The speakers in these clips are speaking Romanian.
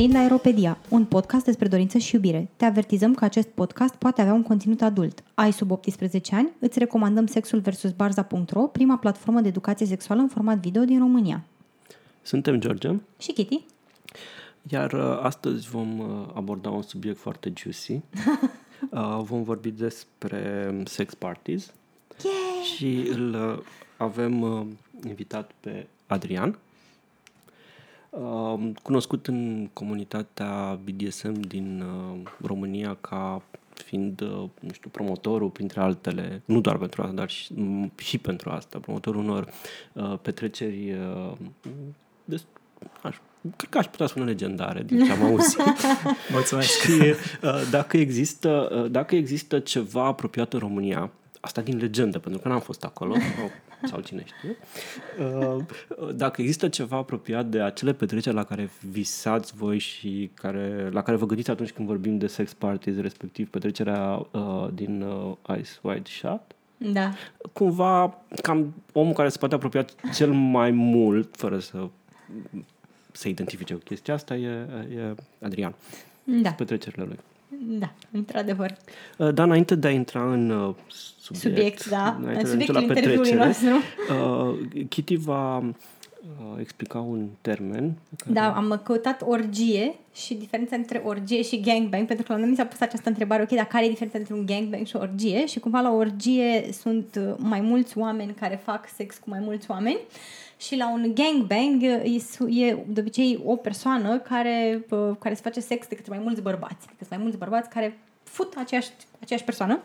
venit la Aeropedia, un podcast despre dorință și iubire. Te avertizăm că acest podcast poate avea un conținut adult. Ai sub 18 ani? Îți recomandăm Sexul vs. Barza.ro, prima platformă de educație sexuală în format video din România. Suntem George Și Kitty. Iar uh, astăzi vom uh, aborda un subiect foarte juicy. uh, vom vorbi despre sex parties. Yay! Și îl uh, avem uh, invitat pe Adrian, uh, cunoscut în comunitatea BDSM din uh, România ca fiind, uh, nu știu, promotorul, printre altele, nu doar pentru asta, dar și, m- și pentru asta, promotorul unor uh, petreceri uh, des, aș, cred că aș putea spune legendare, din ce am auzit. Mulțumesc. Și uh, dacă există, uh, dacă există ceva apropiat în România, asta din legendă, pentru că n-am fost acolo, sau, sau cine știe, uh, dacă există ceva apropiat de acele petreceri la care visați voi și care, la care vă gândiți atunci când vorbim de sex parties, respectiv petrecerea uh, din uh, Ice White Shot, Da. cumva cam omul care se poate apropia cel mai mult, fără să se identifice cu chestia asta, e, e Adrian, Da. petrecerile lui. Da, într-ador. Uh, Dar înainte de a intra în uh, subiect, Subiect, da. înainte de a Subiectul intra la interviului petrecere, nostru. uh, Kitty va uh, explica un termen. pe care- Da, am căutat orgie și diferența între orgie și gangbang, pentru că la noi mi s-a pus această întrebare, ok, dar care e diferența între un gangbang și o orgie? Și cumva la orgie sunt uh, mai mulți oameni care fac sex cu mai mulți oameni și la un gangbang uh, e, su- e de obicei o persoană care, uh, care se face sex de către mai mulți bărbați. Adică sunt mai mulți bărbați care fut aceeași, aceeași persoană.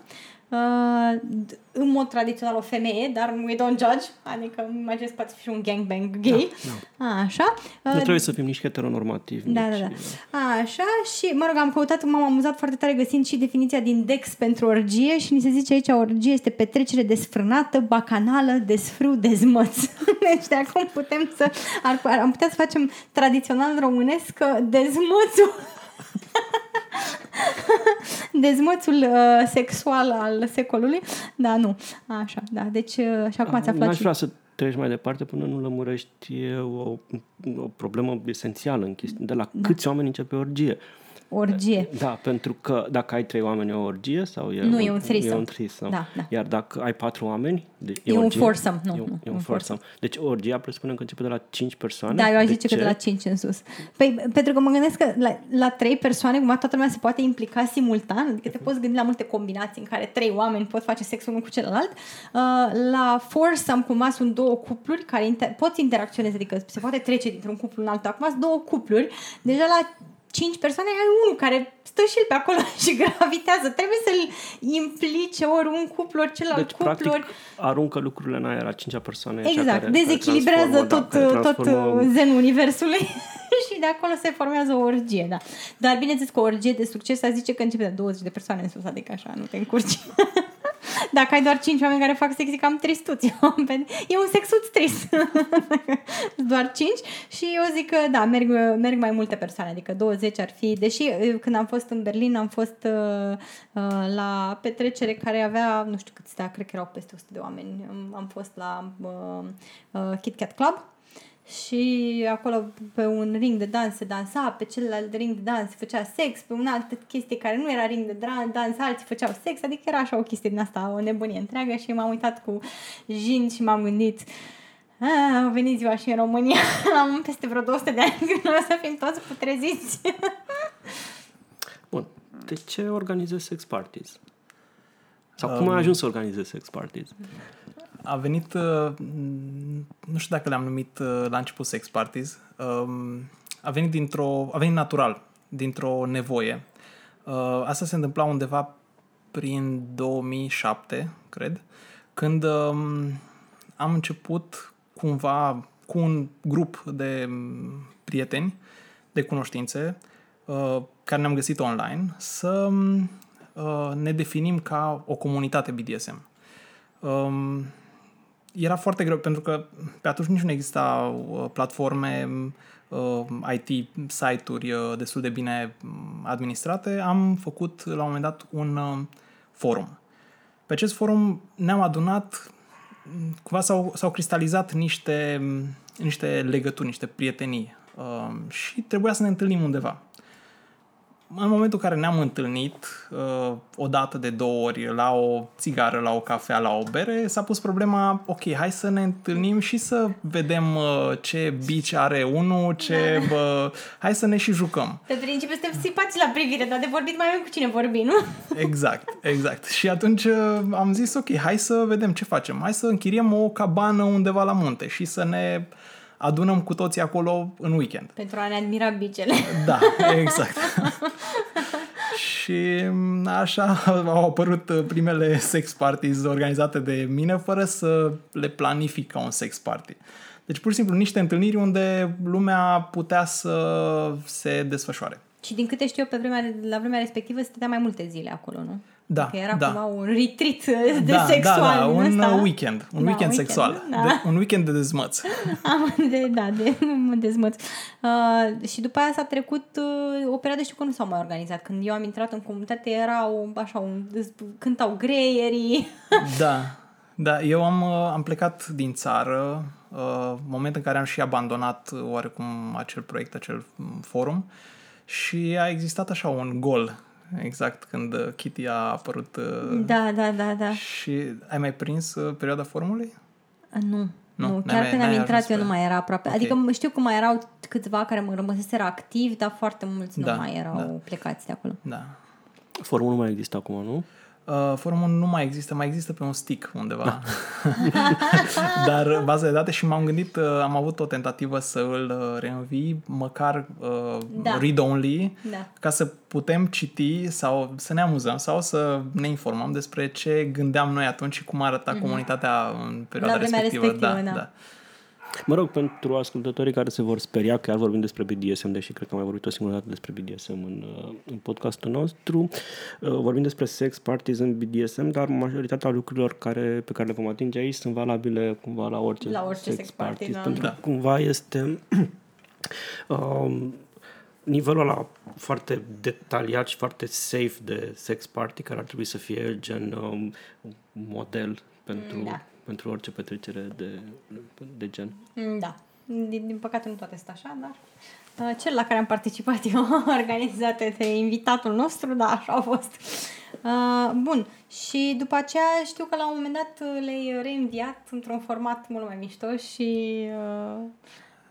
Uh, d- în mod tradițional o femeie, dar we don't judge, adică îmi imaginez că poate fi și un gangbang gay. Da, Așa. Nu Uh, trebuie să fim nici heteronormativi. da, nici, da, da. Așa și, mă rog, am căutat, m-am amuzat foarte tare găsind și definiția din Dex pentru orgie și ni se zice aici orgie este petrecere desfrânată, bacanală, desfrâu, dezmăț. Deci de acum putem să, ar, ar, am putea să facem tradițional românesc uh, dezmățul. Dezmățul uh, sexual al secolului. Da, nu. Așa, da. Deci, uh, și acum ați aflat N-aș și... vrea să treci mai departe până nu lămurești e o, o problemă esențială în chestie. De la Da. câți oameni începe o orgie? Orgie. Da, pentru că dacă ai trei oameni e o orgie sau e Nu, e un threesome. E un threesome. Da, da. Iar dacă ai patru oameni, de, E un orgie? foursome, nu, E, nu, e un un foursome. Deci orgia presupune că începe de la cinci persoane. Da, eu aș De zice că ce? de la 5 în sus. Păi, pentru că mă gândesc că la, la 3 persoane, cumva toată lumea se poate implica simultan, adică te poți gândi la multe combinații în care trei oameni pot face sex unul cu celălalt. Uh, la foursome, cumva, sunt două cupluri care inter- pot interacționeze, adică se poate trece dintr-un cuplu în altul. Acum sunt două cupluri. Deja la 5 persoane ai unul care stă și el pe acolo și gravitează. Trebuie să-l implice ori un cuplu, ori celălalt Deci, cuplu. practic, ori... aruncă lucrurile în aer la cincea persoană. e cea Exact, care- care dezechilibrează transformă, tot, da, care tot transformă- uh, zenul universului și de acolo se formează o orgie, da. Dar bineînțeles că o orgie de succes a zice că începe de 20 de persoane în sus, adică așa, nu te încurci. Dacă ai doar 5 oameni care fac sex, e cam tristuț. E un sexuț trist. doar 5 și eu zic că da, merg, merg mai multe persoane, adică 20 ar fi, deși uh, când am fost în Berlin am fost uh, uh, la petrecere care avea, nu știu cât stea, cred că erau peste 100 de oameni. Am, am fost la uh, uh, Kit Kat Club și acolo pe un ring de dans se dansa, pe celălalt ring de dans se făcea sex, pe un altă chestie care nu era ring de dra- dans, alții făceau sex, adică era așa o chestie din asta, o nebunie întreagă și m-am uitat cu jin și m-am gândit "Ah, au venit ziua și în România am peste vreo 200 de ani când o să fim toți putreziți. Bun. De ce organizezi sex parties? Sau cum ai ajuns să organizezi sex parties? A venit, uh, nu știu dacă le-am numit uh, la început sex parties, um, a venit dintr-o, a venit natural, dintr-o nevoie. Uh, Asta se întâmpla undeva prin 2007, cred, când um, am început cumva cu un grup de um, prieteni, de cunoștințe, uh, care ne-am găsit online, să um, uh, ne definim ca o comunitate BDSM. Um, era foarte greu pentru că pe atunci nici nu exista uh, platforme uh, IT, site-uri uh, destul de bine mm, administrate. Am făcut la un moment dat un uh, forum. Pe acest forum ne-am adunat, mm, cumva s-au, s-au cristalizat niște, mm, niște legături, niște prietenii uh, și trebuia să ne întâlnim undeva. În momentul în care ne-am întâlnit, uh, o dată de două ori, la o țigară, la o cafea, la o bere, s-a pus problema, ok, hai să ne întâlnim și să vedem uh, ce bici are unul, ce, Da. bă, hai să ne și jucăm. Pe principiu suntem simpați la privire, dar de vorbit mai avem cu cine vorbi, nu? Exact, exact. Și atunci uh, am zis, ok, hai să vedem ce facem. Hai să închiriem o cabană undeva la munte și să ne adunăm cu toții acolo în weekend. Pentru a ne admira bicele. Da, exact. și m, așa au apărut uh, primele sex parties organizate de mine fără să le planific ca un sex party. Deci pur și simplu niște întâlniri unde lumea putea să se desfășoare. Și din câte știu eu, pe vremea, la vremea respectivă stătea mai multe zile acolo, nu? Da, Că era da. cumva un retreat de da, sexual. da, da, din un ăsta. uh, weekend, un Da, weekend sexual, Da. de, un weekend de dezmăț. Am de, da, de, de zmăț. Uh, și după aia s-a trecut uh, o perioadă, știu că nu s-au mai organizat. Când eu am intrat în comunitate, era o, așa, un, cântau greierii. Da, da, eu am, uh, am plecat din țară, uh, moment în care am și abandonat uh, oarecum acel proiect, acel mm, forum și a existat așa un gol, exact când uh, Kitty a apărut. uh, Da, da, da, da. Și ai mai prins uh, perioada forumului? Uh, Nu. Nu, Nu, n-ai chiar mai- când am n-ai intrat ajuns eu pe- nu mai era aproape. Ok. Adică știu că mai erau câțiva care mă rămăseseră activi, dar foarte mulți Da, nu mai erau da. plecați de acolo. Da. Forumul nu mai există acum, nu? Uh, forumul nu mai există, mai există pe un stick undeva. Dar baza de date și m-am gândit, uh, am avut o tentativă să îl uh, reînvii, măcar uh, Da. read-only, Da. ca să putem citi sau să ne amuzăm sau să ne informăm despre ce gândeam noi atunci și cum arăta comunitatea în perioada Mhm. La vremea respectivă. respectivă, da. da. Mă rog, pentru ascultătorii care se vor speria că iar vorbim despre BDSM, deși cred că am mai vorbit o singură dată despre BDSM în, uh, în podcastul nostru, uh, vorbim despre sex parties în BDSM, dar majoritatea lucrurilor care, pe care le vom atinge aici sunt valabile cumva la orice, La orice sex party, parties, da. pentru Da. că cumva este um, nivelul ăla foarte detaliat și foarte safe de sex party, care ar trebui să fie gen um, model pentru, Da. Pentru orice petrecere de, de gen. Mm, Da. Din, din păcate nu toate sunt așa, dar uh, cel la care am participat eu, organizat de invitatul nostru, da, așa a fost. Uh, bun. Și după aceea știu că la un moment dat uh, le-ai reînviat într-un format mult mai mișto și uh,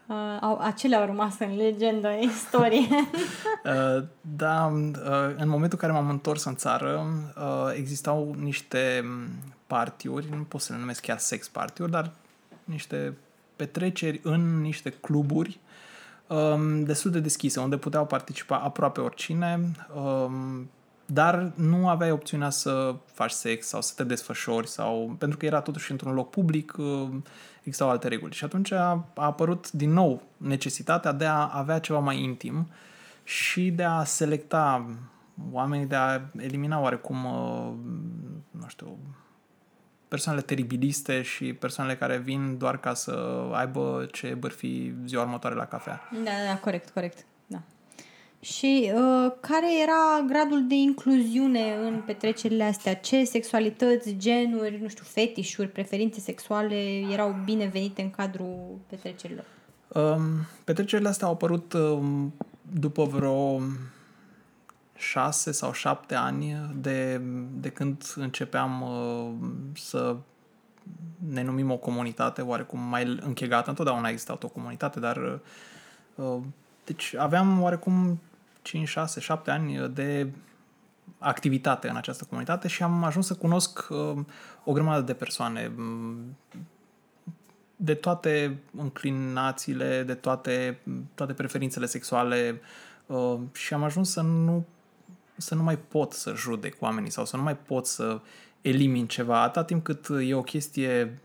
uh, au, acelea au rămas în legendă, în istorie. Uh, da, uh, în momentul în care m-am întors în țară, uh, existau niște mm, partiuri, nu pot să le numesc chiar sex partiuri, dar niște petreceri în niște cluburi um, destul de deschise, unde puteau participa aproape oricine, um, dar nu aveai opțiunea să faci sex sau să te desfășori, sau pentru că era totuși într-un loc public, uh, existau alte reguli. Și atunci a, a apărut din nou necesitatea de a avea ceva mai intim și de a selecta oamenii, de a elimina oarecum, uh, nu știu, persoanele teribiliste și persoanele care vin doar ca să aibă ce bârfi ziua următoare la cafea. Da, da, da, corect, corect. Da. Și uh, care era gradul de incluziune în petrecerile astea? Ce sexualități, genuri, nu știu, fetișuri, preferințe sexuale erau binevenite în cadrul petrecerilor? Um, petrecerile astea au apărut um, după vreo șase sau șapte ani de, de când începeam uh, să ne numim o comunitate oarecum mai închegată. Întotdeauna a existat o comunitate, dar uh, deci aveam oarecum 5, 6, 7 ani de activitate în această comunitate și am ajuns să cunosc uh, o grămadă de persoane mm, de toate înclinațiile, de toate, toate preferințele sexuale uh, și am ajuns să nu, să nu mai pot să judec oamenii sau să nu mai pot să elimin ceva atâta timp cât e o chestie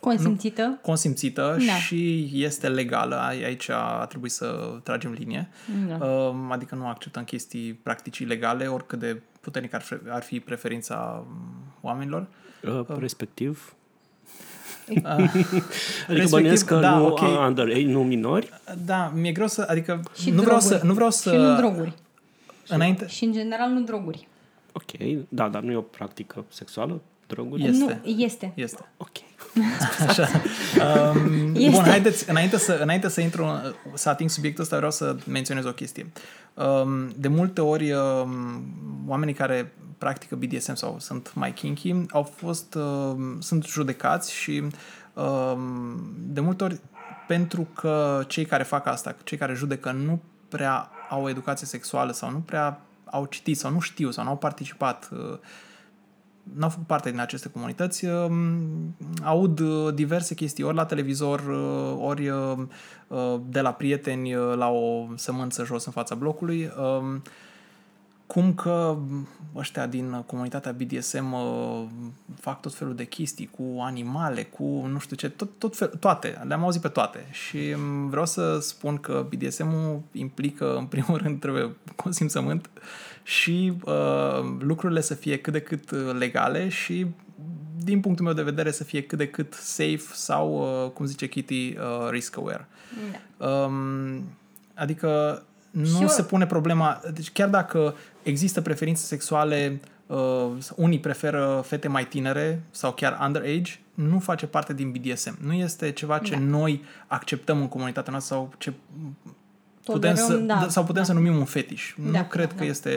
Consimțită? consimțită Da. și este legală. Ai- Aici a trebuit să tragem linie. Da. Uh, Adică nu acceptăm chestii practici ilegale, oricât de puternic ar, fi- ar fi preferința um, oamenilor. Uh, respectiv. Uh, Adică Respectiv, bănuiesc că da, nu ok. underage, nu minori. Da, mi-e greu să... Adică Și nu vreau, droguri. să, nu vreau să... Și nu droguri. Înainte... Și în general nu droguri. Ok, da, dar nu e o practică sexuală, droguri? Este. Nu, este. Este. Ok. Așa. Um, Este. bun, haideți, înainte să, înainte să intru, să ating subiectul ăsta, vreau să menționez o chestie. Um, de multe ori, um, oamenii care practică BDSM sau sunt mai kinky au fost, um, sunt judecați și um, de multe ori pentru că cei care fac asta, cei care judecă nu prea au o educație sexuală sau nu prea au citit sau nu știu sau nu au participat uh, n-au făcut parte din aceste comunități, um, aud uh, diverse chestii, ori la televizor, uh, ori uh, uh, de la prieteni uh, la o sămânță jos în fața blocului, um, cum că ăștia din comunitatea BDSM uh, fac tot felul de chestii cu animale, cu nu știu ce, tot, tot fel, toate, le-am auzit pe toate și um, vreau să spun că BDSM-ul implică, în primul rând, trebuie consimțământ și uh, lucrurile să fie cât de cât uh, legale și din punctul meu de vedere să fie cât de cât safe sau, uh, cum zice Kitty, uh, risk aware. Da. Um, adică nu Și eu- se pune problema, deci chiar dacă există preferințe sexuale, uh, unii preferă fete mai tinere sau chiar underage, nu face parte din BDSM. Nu este ceva ce Da. noi acceptăm în comunitatea noastră sau ce Tolerăm, putem să, da, sau putem da. să numim un fetiș. Da, nu cred da, că da. este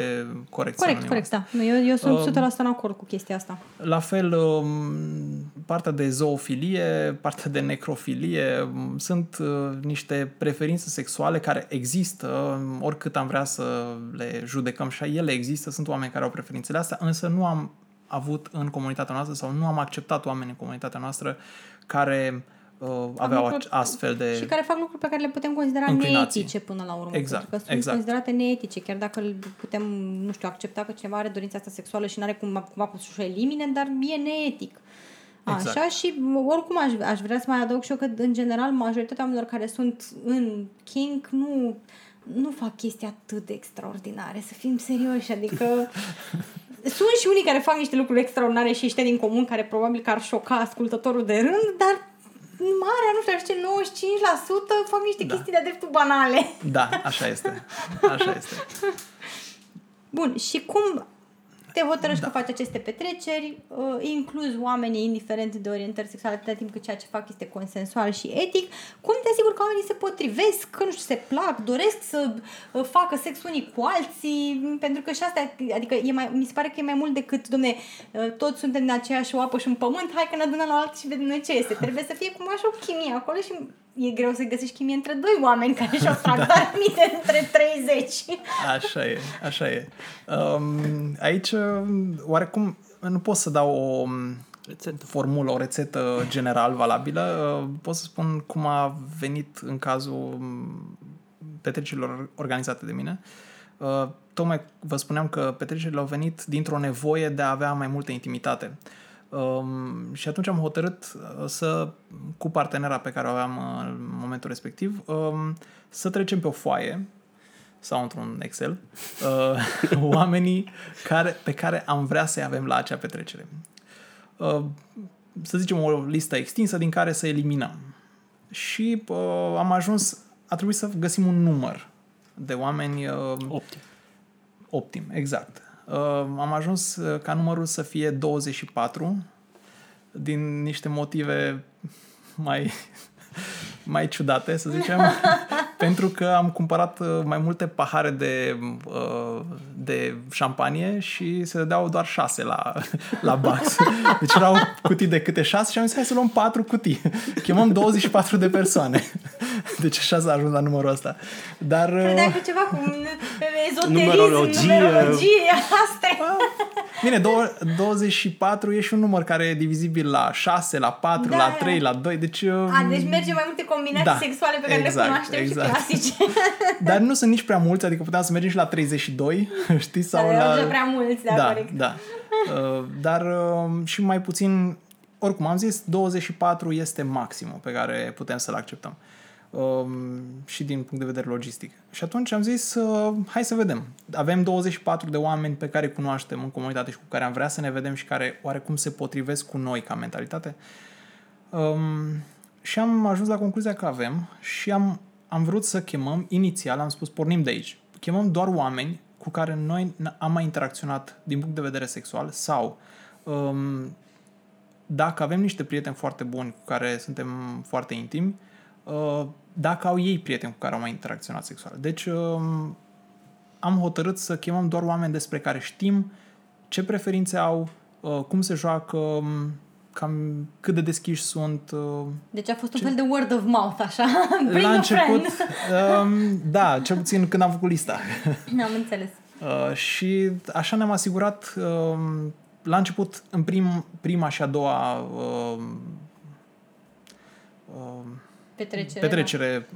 corect să Corect, numim corect, da. Nu, eu, eu sunt Um, 100% în acord cu chestia asta. la fel, um, partea de zoofilie, partea de necrofilie, um, sunt uh, niște preferințe sexuale care există, um, oricât am vrea să le judecăm și ele există, sunt oameni care au preferințele astea, însă nu am avut în comunitatea noastră sau nu am acceptat oameni în comunitatea noastră care uh, aveau lucruri- astfel de... Și care fac lucruri pe care le putem considera Înclinații. neetice până la urmă. Exact, Pentru că sunt exact. considerate neetice, chiar dacă îl putem, nu știu, accepta că cineva are dorința asta sexuală și nu are cum, cumva cum să o elimine, dar e neetic. Exact. Așa și oricum aș, aș vrea să mai adaug și eu că în general majoritatea oamenilor care sunt în kink nu, nu fac chestii atât de extraordinare, să fim serioși, adică sunt și unii care fac niște lucruri extraordinare și ăștia din comun care probabil că ar șoca ascultătorul de rând, dar marea, nu știu, aș zice 95% fac niște Da. chestii de-a dreptul banale. Da, așa este. Așa este. Bun, și cum te hotărăști Da. că faci aceste petreceri, uh, incluz oamenii indiferent de orientări sexuale, atâta timp cât ceea ce fac este consensual și etic, cum te asiguri că oamenii se potrivesc, că nu știu, se plac, doresc să uh, facă sex unii cu alții, pentru că și asta, adică e mai, mi se pare că e mai mult decât, domne, uh, toți suntem din aceeași o apă și un pământ, hai că ne adunăm la alții și vedem noi ce este. Trebuie să fie cumva și o chimie acolo și e greu să găsești chimie între doi oameni care și-au fractat minte între 30. Așa e, așa e. Um, aici, um, oarecum, nu pot să dau o um, Rețetă. formulă, o rețetă general valabilă. Uh, pot să spun cum a venit în cazul um, petrecerilor organizate de mine. Uh, tocmai vă spuneam că petrecerile au venit dintr-o nevoie de a avea mai multă intimitate. Um, și atunci am hotărât uh, să, cu partenera pe care o aveam uh, în momentul respectiv, um, să trecem pe o foaie sau într-un Excel uh, oamenii care, pe care am vrea să-i avem la acea petrecere. Uh, să zicem o listă extinsă din care să eliminăm. Și uh, am ajuns, a trebuit să găsim un număr de oameni uh, Optim. optim, exact. Uh, am ajuns uh, ca numărul să fie 24 din niște motive mai mai ciudate, să zicem, pentru că am cumpărat uh, mai multe pahare de, uh, de șampanie și se dădeau doar șase la, la box. Deci erau cutii de câte șase și am zis hai să luăm patru cutii. Chemăm 24 de persoane. Deci așa s-a ajuns la numărul ăsta. Dar... uh, Credeam că ceva cu ezoterism, Numerologie. numerologie, astea. Bine, dou- 24 e și un număr care e divizibil la 6, la 4, Da, la da. 3, la 2, deci... A, deci merge mai multe combinații Da, sexuale pe care exact, le cunoaștem exact. și clasice. Dar nu sunt nici prea mulți, adică puteam să mergem și la 32, știi, sau Dar la... erau prea mulți, da, da, corect. da. Uh, Dar uh, și mai puțin, oricum am zis, 24 este maximul pe care putem să-l acceptăm. Um, și din punct de vedere logistic. Și atunci am zis, uh, hai să vedem. Avem 24 de oameni pe care îi cunoaștem în comunitate și cu care am vrea să ne vedem și care oarecum se potrivesc cu noi ca mentalitate. Um, și am ajuns la concluzia că avem și am, am vrut să chemăm, inițial am spus pornim de aici, chemăm doar oameni cu care noi n- am mai interacționat din punct de vedere sexual sau um, dacă avem niște prieteni foarte buni cu care suntem foarte intimi, uh, dacă au ei prieteni cu care au mai interacționat sexual. Deci um, am hotărât să chemăm doar oameni despre care știm ce preferințe au, uh, cum se joacă, um, cam cât de deschiși sunt. uh, Deci a fost un fel de word of mouth, așa. Bring La a început, friend. um, da, cel puțin când am făcut lista. Am înțeles. Uh, și așa ne-am asigurat um, la început, în prim, prima și a doua um, um, Petrecere. petrecere,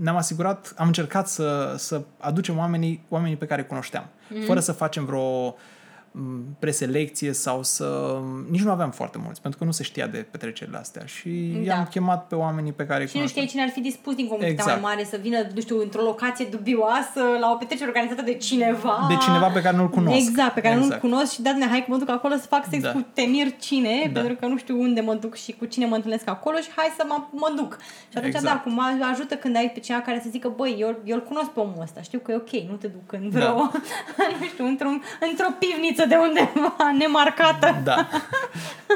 ne-am asigurat, am încercat să, să aducem oamenii, oamenii pe care îi cunoșteam, mm. fără să facem vreo m, preselecție sau să... Nici nu aveam foarte mulți, pentru că nu se știa de petrecerile astea și Da. i-am chemat pe oamenii pe care îi Și nu știai cunoșteam. cine ar fi dispus din comunitatea Exact. mai mare să vină, nu știu, într-o locație dubioasă, la o petrecere organizată de cineva. De cineva pe care nu-l cunosc. Exact, pe care nu-l Exact. cunosc și da, hai că mă duc acolo să fac sex Da. cu temir cine, Da. pentru că nu știu unde mă duc și cu cine mă întâlnesc acolo și hai să mă, mă duc. Și atunci, Exact. da, cum ajută când ai pe cineva care să zică, băi, eu, eu îl cunosc pe omul ăsta, știu că e ok, nu te duc în vreo, Da. nu știu, într-un, într-o pivniță de undeva nemarcată. Da.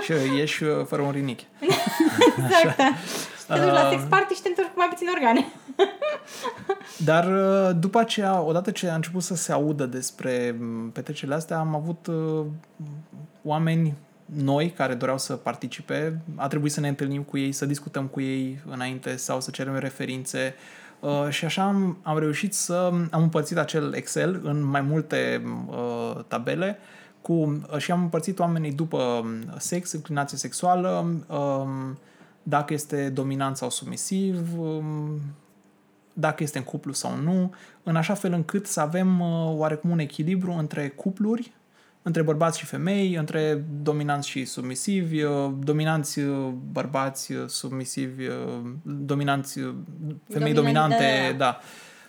și ieși uh, fără un rinichi. Exact. da. Și te duci la Uh, sex party și te întorci cu mai puține organe. Dar uh, după aceea, odată ce a început să se audă despre m, petrecerile astea, am avut uh, oameni noi care doreau să participe. A trebuit să ne întâlnim cu ei, să discutăm cu ei înainte sau să cerem referințe. Uh, și așa am, am reușit să am împărțit acel Excel în mai multe uh, tabele cu, uh, și am împărțit oamenii după um, sex, inclinație sexuală, um, dacă este dominant sau submisiv, um, dacă este în cuplu sau nu, în așa fel încât să avem uh, oarecum un echilibru între cupluri, între bărbați și femei, între dominanți și submisivi, uh, dominanți uh, bărbați, uh, submisivi, uh, dominanți uh, femei Dominant, dominante, da. da.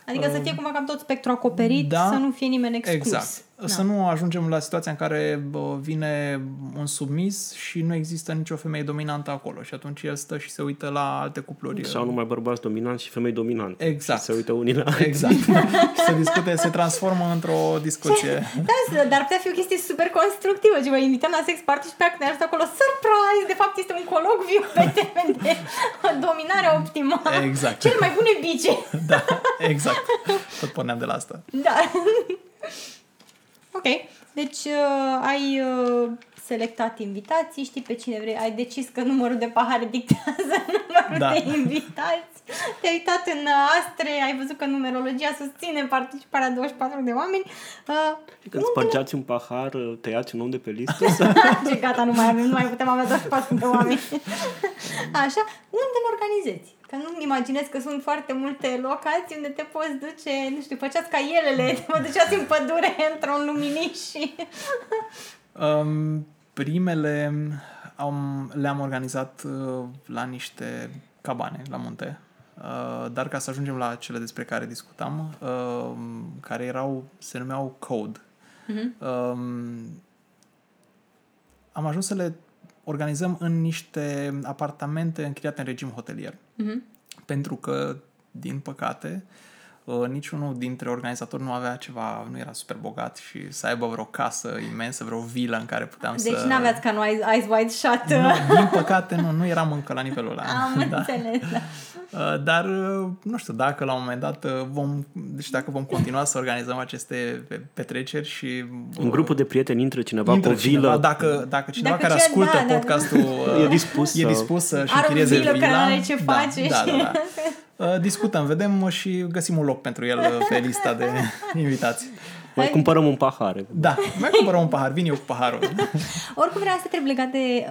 Adică să fie cumva cam tot spectru acoperit, Da. să nu fie nimeni exclus. Exact. Da. Să nu ajungem la situația în care bă, vine un submis și nu există nicio femeie dominantă acolo și atunci el stă și se uită la alte cupluri. Sau numai bărbați dominanți și femei dominante. Exact. Și se uită unii la Exact. și se discute, se transformă într-o discuție. Da, dar ar putea fi o chestie super constructivă. Și vă invităm la sex party și pe aia când ne ajută acolo, surprise! De fapt este un colocviu pe teme de dominare optimală. Exact. Cele mai bune bice. Da, exact. Tot porneam de la asta. Da. Ok. Deci uh, ai uh, selectat invitații, știi pe cine vrei, ai decis că numărul de pahare dictează numărul Da. de invitați, te-ai uitat în uh, astre, ai văzut că numerologia susține participarea 24 de oameni. Uh, Când unde spărgeați un pahar, tăiați un om de pe listă să... Ce gata, nu mai avem, nu mai putem avea 24 de oameni. Așa, unde îl organizezi? Că nu-mi imaginez că sunt foarte multe locații unde te poți duce, nu știu, făceați ca elele, te mă duceați în pădure într-un luminiș și... Um, primele am, le-am organizat uh, la niște cabane la munte. Uh, dar ca să ajungem la cele despre care discutam, uh, care erau, se numeau Code. Mhm. Um, am ajuns să le organizăm în niște apartamente închiriate în regim hotelier. Mhm. Pentru că, din păcate, uh, niciunul dintre organizatori nu avea ceva, nu era super bogat și să aibă vreo casă imensă, vreo vilă în care puteam Deci să... n-aveați ca noi Eyes Wide Shut. Nu, din păcate nu, nu eram încă la nivelul ăla. Am înțeles, da. Uh, Dar, uh, nu știu, dacă la un moment dat uh, vom, deci dacă vom continua să organizăm aceste pe- petreceri și... În grupul de prieteni intră cineva intră cu o vilă. cineva, dacă, dacă cineva Dacă care ce- ascultă da, da, da. podcastul uh, E dispus e să- dispus să-și Are o închirieze vilă vila. care are ce da, face Da, și- da, da. Uh, Discutăm, vedem și găsim un loc pentru el uh, pe lista de invitați. Mai cumpărăm un pahar. Da, mai cumpărăm un pahar, vin eu cu paharul. Oricum vreau să trebuie legat de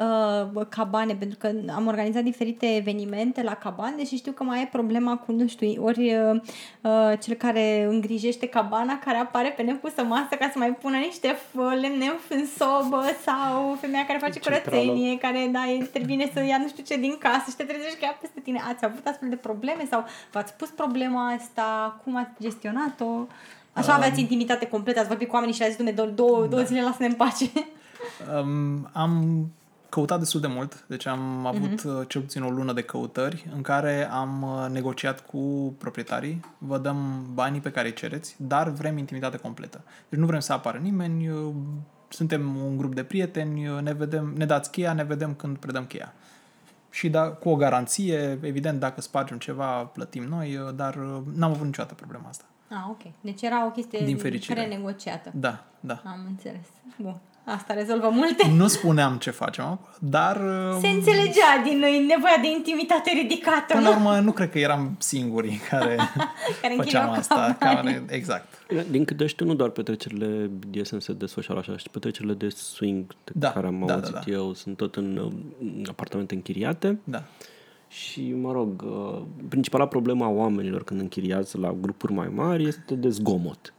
uh, cabane, pentru că am organizat diferite evenimente la cabane și știu că mai e problema cu, nu știu, ori uh, uh, cel care îngrijește cabana, care apare pe nepusă masă ca să mai pună niște f- lemne în sobă sau femeia care face Centrală. curățenie, care da, e- intervine să ia nu știu ce din casă și te trezești că ea peste tine. Ați avut astfel de probleme sau v-ați pus problema asta? Cum ați gestionat-o? Așa aveați intimitate completă, ați vorbit cu oamenii și le-ați zis, două, două, două zile, lasă-ne în pace. Um, am căutat destul de mult, deci am avut Mhm. uh, cel puțin o lună de căutări în care am uh, negociat cu proprietarii, vă dăm banii pe care îi cereți, dar vrem intimitate completă. Deci nu vrem să apară nimeni, uh, suntem un grup de prieteni, ne vedem, ne dați cheia, ne vedem când predăm cheia. Și da, cu o garanție, evident, dacă spargem ceva, plătim noi, dar n-am avut niciodată problema asta. Ah, ok. Deci era o chestie Din fericire. renegociată. Da, da. Am înțeles. Bun. Asta rezolvă multe. Nu spuneam ce facem acolo, dar... Se înțelegea din noi nevoia de intimitate ridicată. Până la nu? urmă, nu cred că eram singurii care, Care făceam închiriau asta. cabane. Care, exact. Din câte știu, nu doar petrecerile BDSM se desfășoară așa, și petrecerile de swing de Da, care am da, auzit da, da. eu sunt tot în uh, apartamente închiriate Da. Și, mă rog, uh, principala problemă a oamenilor când închiriază la grupuri mai mari este de zgomot.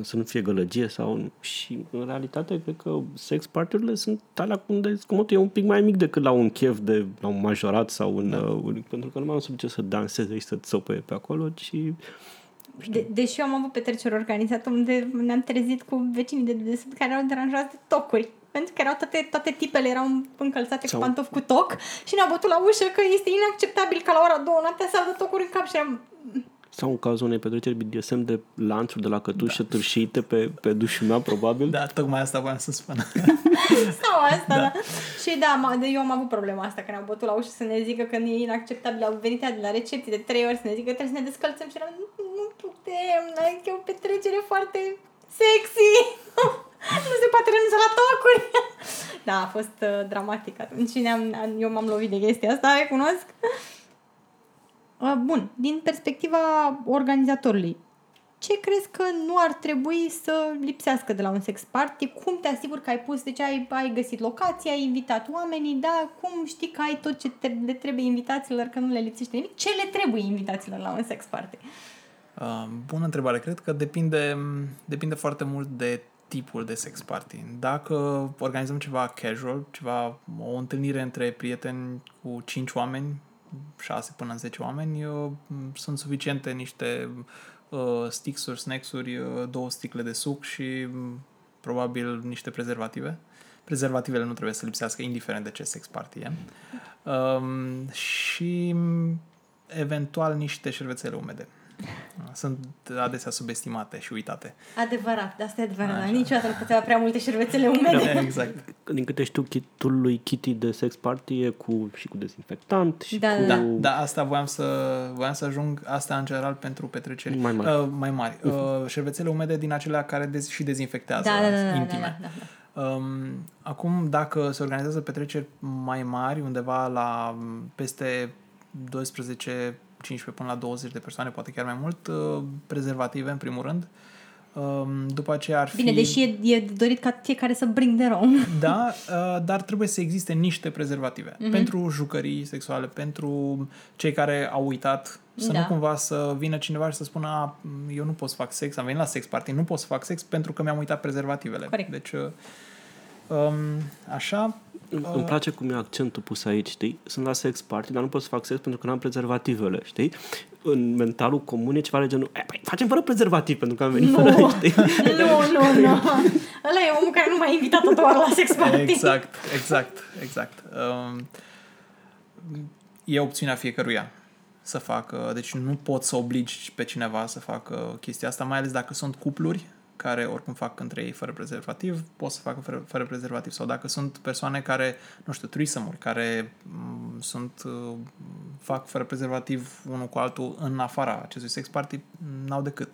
Să nu fie gălăgie sau... Și, în realitate, cred că sex party-urile sunt alea unde zgomotul e un pic mai mic decât la un chef de la un majorat sau un... Da. Uh, pentru că nu mai am să duce să danseze și să țopăie pe acolo, ci De, deși eu am avut petreceri organizate unde ne-am trezit cu vecinii de dedesubt care erau deranjați de tocuri. Pentru că erau toate, toate tipele erau încălțate Sau- cu pantofi cu toc și ne-au bătut la ușă că este inacceptabil ca la ora două noaptea să aibă tocuri în cap și eram... Sau în cazul unei petreceri BDSM de lanțuri de la cătușă da. târșite pe, pe dușul meu, probabil. Da, tocmai asta voiam să spun. Sau asta, da. da. Și da, m- eu am avut problema asta, că ne-au bătut la ușă să ne zică că e inacceptabil. Au venit ea de la recepție de trei ori să ne zică că trebuie să ne descălțăm și eram, nu, nu putem, like, e o petrecere foarte sexy. nu se poate renunța la tocuri. da, a fost uh, dramatic atunci și ne-am, eu m-am lovit de chestia asta, recunosc. Uh, Bun, din perspectiva organizatorului, ce crezi că nu ar trebui să lipsească de la un sex party? Cum te asiguri că ai pus, deci ai, ai găsit locația, ai invitat oamenii, da? Cum știi că ai tot ce te, le trebuie invitațiilor, că nu le lipsește nimic? Ce le trebuie invitațiilor la un sex party? Uh, bună întrebare. Cred că depinde, depinde foarte mult de tipul de sex party. Dacă organizăm ceva casual, ceva, o întâlnire între prieteni cu 5 oameni, 6 până în 10 oameni, uh, sunt suficiente niște uh, sticks-uri, snacks-uri, uh, două sticle de suc și mm, probabil niște prezervative. Prezervativele nu trebuie să lipsească, indiferent de ce sex party e. Um, și mm, eventual niște șervețele umede. Sunt adesea subestimate și uitate. Adevărat, de asta e adevărat. Așa. Așa. Niciodată nu putea prea multe șervețele umede. Exact. Din câte știu, kitul lui Kitty de sex party e cu, și cu dezinfectant și Da, cu... Da, da, asta voiam să, voiam să ajung, asta în general pentru petreceri Mai mari. Uh, mai mari. Uh, șervețele umede din acelea care dez- și dezinfectează Da, da, da, da, intime. da, da, da. Um, acum, dacă se organizează petreceri mai mari, undeva la m, peste 12, 15 până la 20 de persoane, poate chiar mai mult, uh, prezervative în primul rând. Um, după aceea ar fi... Bine, deși e, e de dorit ca fiecare să bring their own. Da, uh, dar trebuie să existe niște prezervative. Mhm. Pentru jucării sexuale, pentru cei care au uitat, să Da. nu cumva să vină cineva și să spună "A, eu nu pot să fac sex, am venit la sex party, nu pot să fac sex pentru că mi-am uitat prezervativele. Corect. Deci, uh, um, așa, Îmi îmi place cum e accentul pus aici, știi? Sunt la sex party, dar nu pot să fac sex pentru că n-am prezervativele, știi? În mentalul comun e ceva de genul, e, păi, facem fără prezervativ pentru că am venit Nu. fără, știi? nu, nu, nu. Ăla e omul care nu m-a invitat a doua ori la sex party. Exact, exact, exact. Um, e opțiunea fiecăruia să facă, deci nu poți să obligi pe cineva să facă chestia asta, mai ales dacă sunt cupluri care oricum fac între ei fără prezervativ, pot să facă fără, fără prezervativ. Sau dacă sunt persoane care, nu știu, threesome care m, sunt, uh, fac fără prezervativ unul cu altul în afara acestui sex party, n-au decât.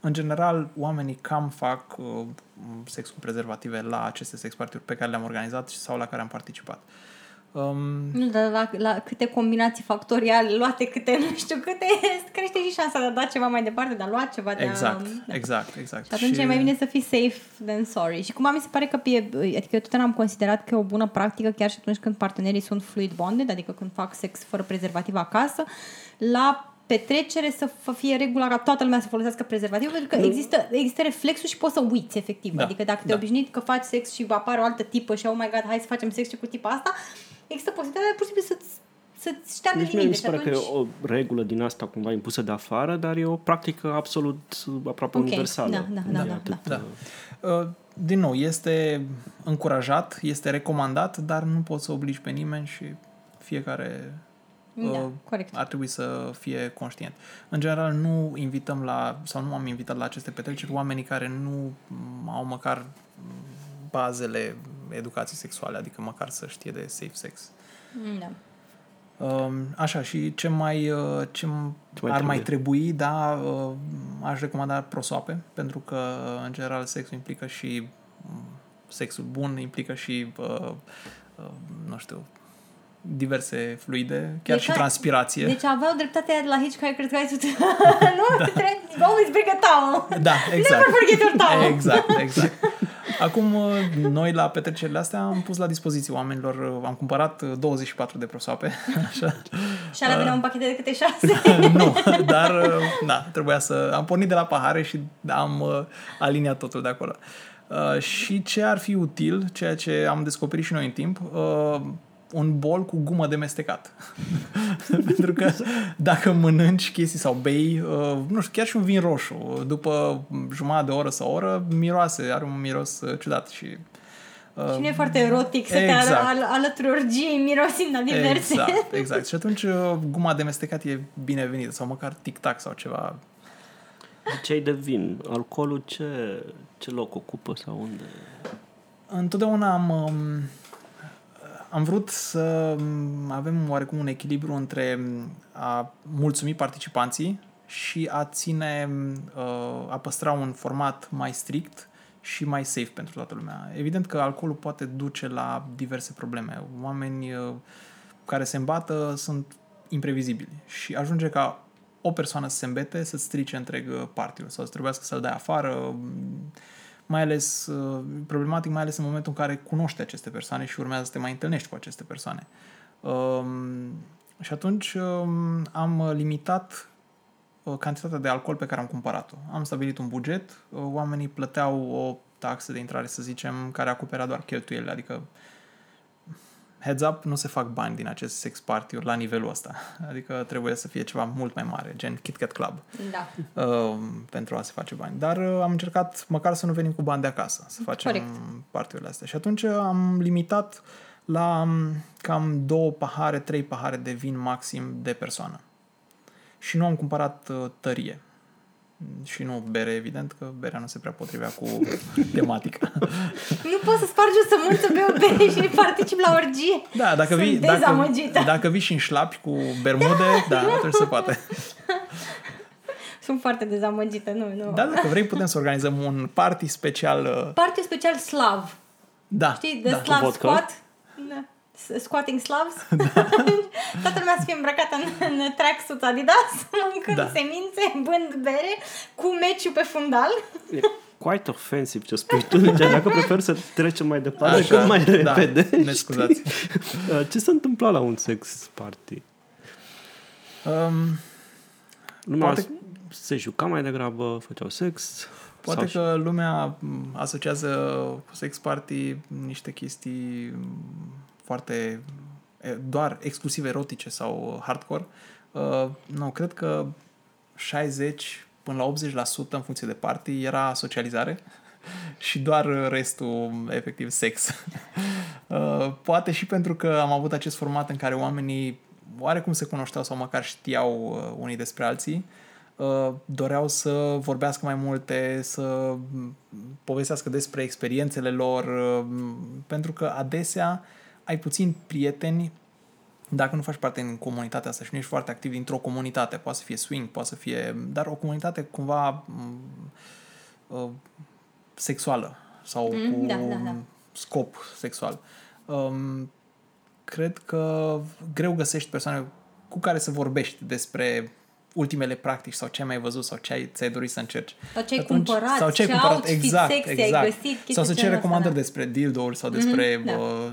În general, oamenii cam fac uh, sex cu prezervative la aceste sex party pe care le-am organizat sau la care am participat. Um, Nu, dar la, la câte combinații factoriale luate, câte nu știu câte, crește și șansa de a da ceva mai departe, de a lua ceva de exact, a... da. exact, exact. Și atunci e mai bine să fii safe than sorry. Și cumva mi se pare că, e, adică eu tot am considerat că e o bună practică chiar și atunci când partenerii sunt fluid bonded, adică când fac sex fără prezervativ acasă, la petrecere să f- fie regula ca toată lumea să folosească prezervativ, pentru că există, există reflexul și poți să uiți, efectiv. Da, Adică dacă te da. obișnuit că faci sex și apare o altă tipă și oh my god, hai să facem sex și cu tipa asta, există posibilitatea pur și simplu să-ți, să-ți șteargă Deci mie mi limite. se Și pare că atunci... e o regulă din asta cumva impusă de afară, dar e o practică absolut aproape Ok, universală. da, da, da, E da, atât, Da. uh, Uh, Din nou, este încurajat, este recomandat, dar nu poți să obligi pe nimeni și fiecare Da, uh, corect. ar trebui să fie conștient. În general, nu invităm la, sau nu am invitat la aceste petreceri oamenii care nu mm, au măcar mm, bazele educației sexuale, adică măcar să știe de safe sex. Da. Um, Așa, și ce mai, uh, ce mai ar trebuie? mai trebui, da, uh, aș recomanda prosoape, pentru că, uh, în general, sexul implică și um, sexul bun implică și, uh, uh, nu știu, diverse fluide, chiar Deci și ai- transpirație. Deci aveau dreptate aia de la Hitchcock, cred că ai spus, nu? Trebuie- Always bring a towel. Da, exact. Never forget your towel. Exact, exact. Acum, uh, noi la petrecerile astea am pus la dispoziție oamenilor, uh, am cumpărat uh, 24 de prosoape, așa. Și alea veneau un pachet de câte șase. nu, dar, uh, da, trebuia să... Am pornit de la pahare și am uh, aliniat totul de acolo. Uh, și ce ar fi util, ceea ce am descoperit și noi în timp, uh, un bol cu gumă de mestecat. Pentru că dacă mănânci chestii sau bei, uh, nu știu, chiar și un vin roșu, după jumătate de oră sau o oră, miroase, are un miros uh, ciudat și... uh, Și nu e foarte erotic să te Exact. al- al- alături orgiei mirosind la diverse. Exact, exact. Și atunci uh, guma de mestecat e binevenită sau măcar tic-tac sau ceva Ziceai de vin. Alcoolul ce, ce loc ocupă sau unde? Întotdeauna am, um, am vrut să um, avem oarecum un echilibru între um, a mulțumi participanții și a ține, uh, a păstra un format mai strict și mai safe pentru toată lumea. Evident că alcoolul poate duce la diverse probleme. Oameni uh, care se îmbată sunt imprevizibili și ajunge ca o persoană să se îmbete, să-ți strice întreg uh, partiul sau să trebuiască să-l dai afară, um, mai ales uh, problematic, mai ales în momentul în care cunoști aceste persoane și urmează să te mai întâlnești cu aceste persoane. Um, și atunci um, am limitat uh, cantitatea de alcool pe care am cumpărat-o. Am stabilit un buget, uh, oamenii plăteau o taxă de intrare, să zicem, care acopera doar cheltuielile, adică heads up, nu se fac bani din acest sex party la nivelul ăsta. Adică trebuie să fie ceva mult mai mare, gen Kit Kat Club Da. uh, pentru a se face bani. Dar uh, am încercat măcar să nu venim cu bani de acasă, să facem Corect. partiurile astea. Și atunci am limitat la um, cam două pahare, trei pahare de vin maxim de persoană. Și nu am cumpărat uh, tărie. Și nu bere, evident, că berea nu se prea potrivea cu tematica. Nu poți să spargi o sămânță pe o bere și participi la orgie. Da, dacă Sunt vii, dacă, dezamăgită. dacă vii și în șlapi cu bermude, da, da atunci se poate. Sunt foarte dezamăgită, nu, nu. Da, dacă vrei, putem să organizăm un party special. uh, Party special slav. Da, Știi? The da. Slav vodka? Squat. Da. S- Squatting Slavs. Toată lumea să fie îmbrăcată în, în tracksuit Adidas, mâncând Da. da. semințe, bând bere, cu meciul pe fundal. E quite offensive ce spui tu, deci dacă prefer să trecem mai departe Așa, cât mai da, repede. ne scuzați. Uh, Ce s-a întâmplat la un sex party? Um, Lumea Poate- se juca mai degrabă, făceau sex. poate sau că lumea m, asociază cu sex party niște chestii m, foarte e, doar exclusiv erotice sau hardcore. Uh, nu, cred că 60 până la 80% în funcție de party era socializare și doar restul efectiv sex. Uh, Poate și pentru că am avut acest format în care oamenii oarecum se cunoșteau sau măcar știau uh, unii despre alții, uh, doreau să vorbească mai multe, să m, povestească despre experiențele lor, uh, m, pentru că adesea ai puțini prieteni dacă nu faci parte din comunitatea asta și nu ești foarte activ dintr-o comunitate, poate să fie swing, poate să fie, dar o comunitate cumva m, uh, sexuală sau Mm, cu da, da, da. scop sexual. Um, cred că greu găsești persoane cu care să vorbești despre ultimele practici sau ce ai mai văzut sau ce ai, ți-ai dorit să încerci. Sau ce ai Atunci- cumpărat, sau ce ai ce cumpărat, outfit exact, sexy ai exact. găsit, chestii sau să ceri genul recomandări ăsta, despre dildouri sau despre da. uh,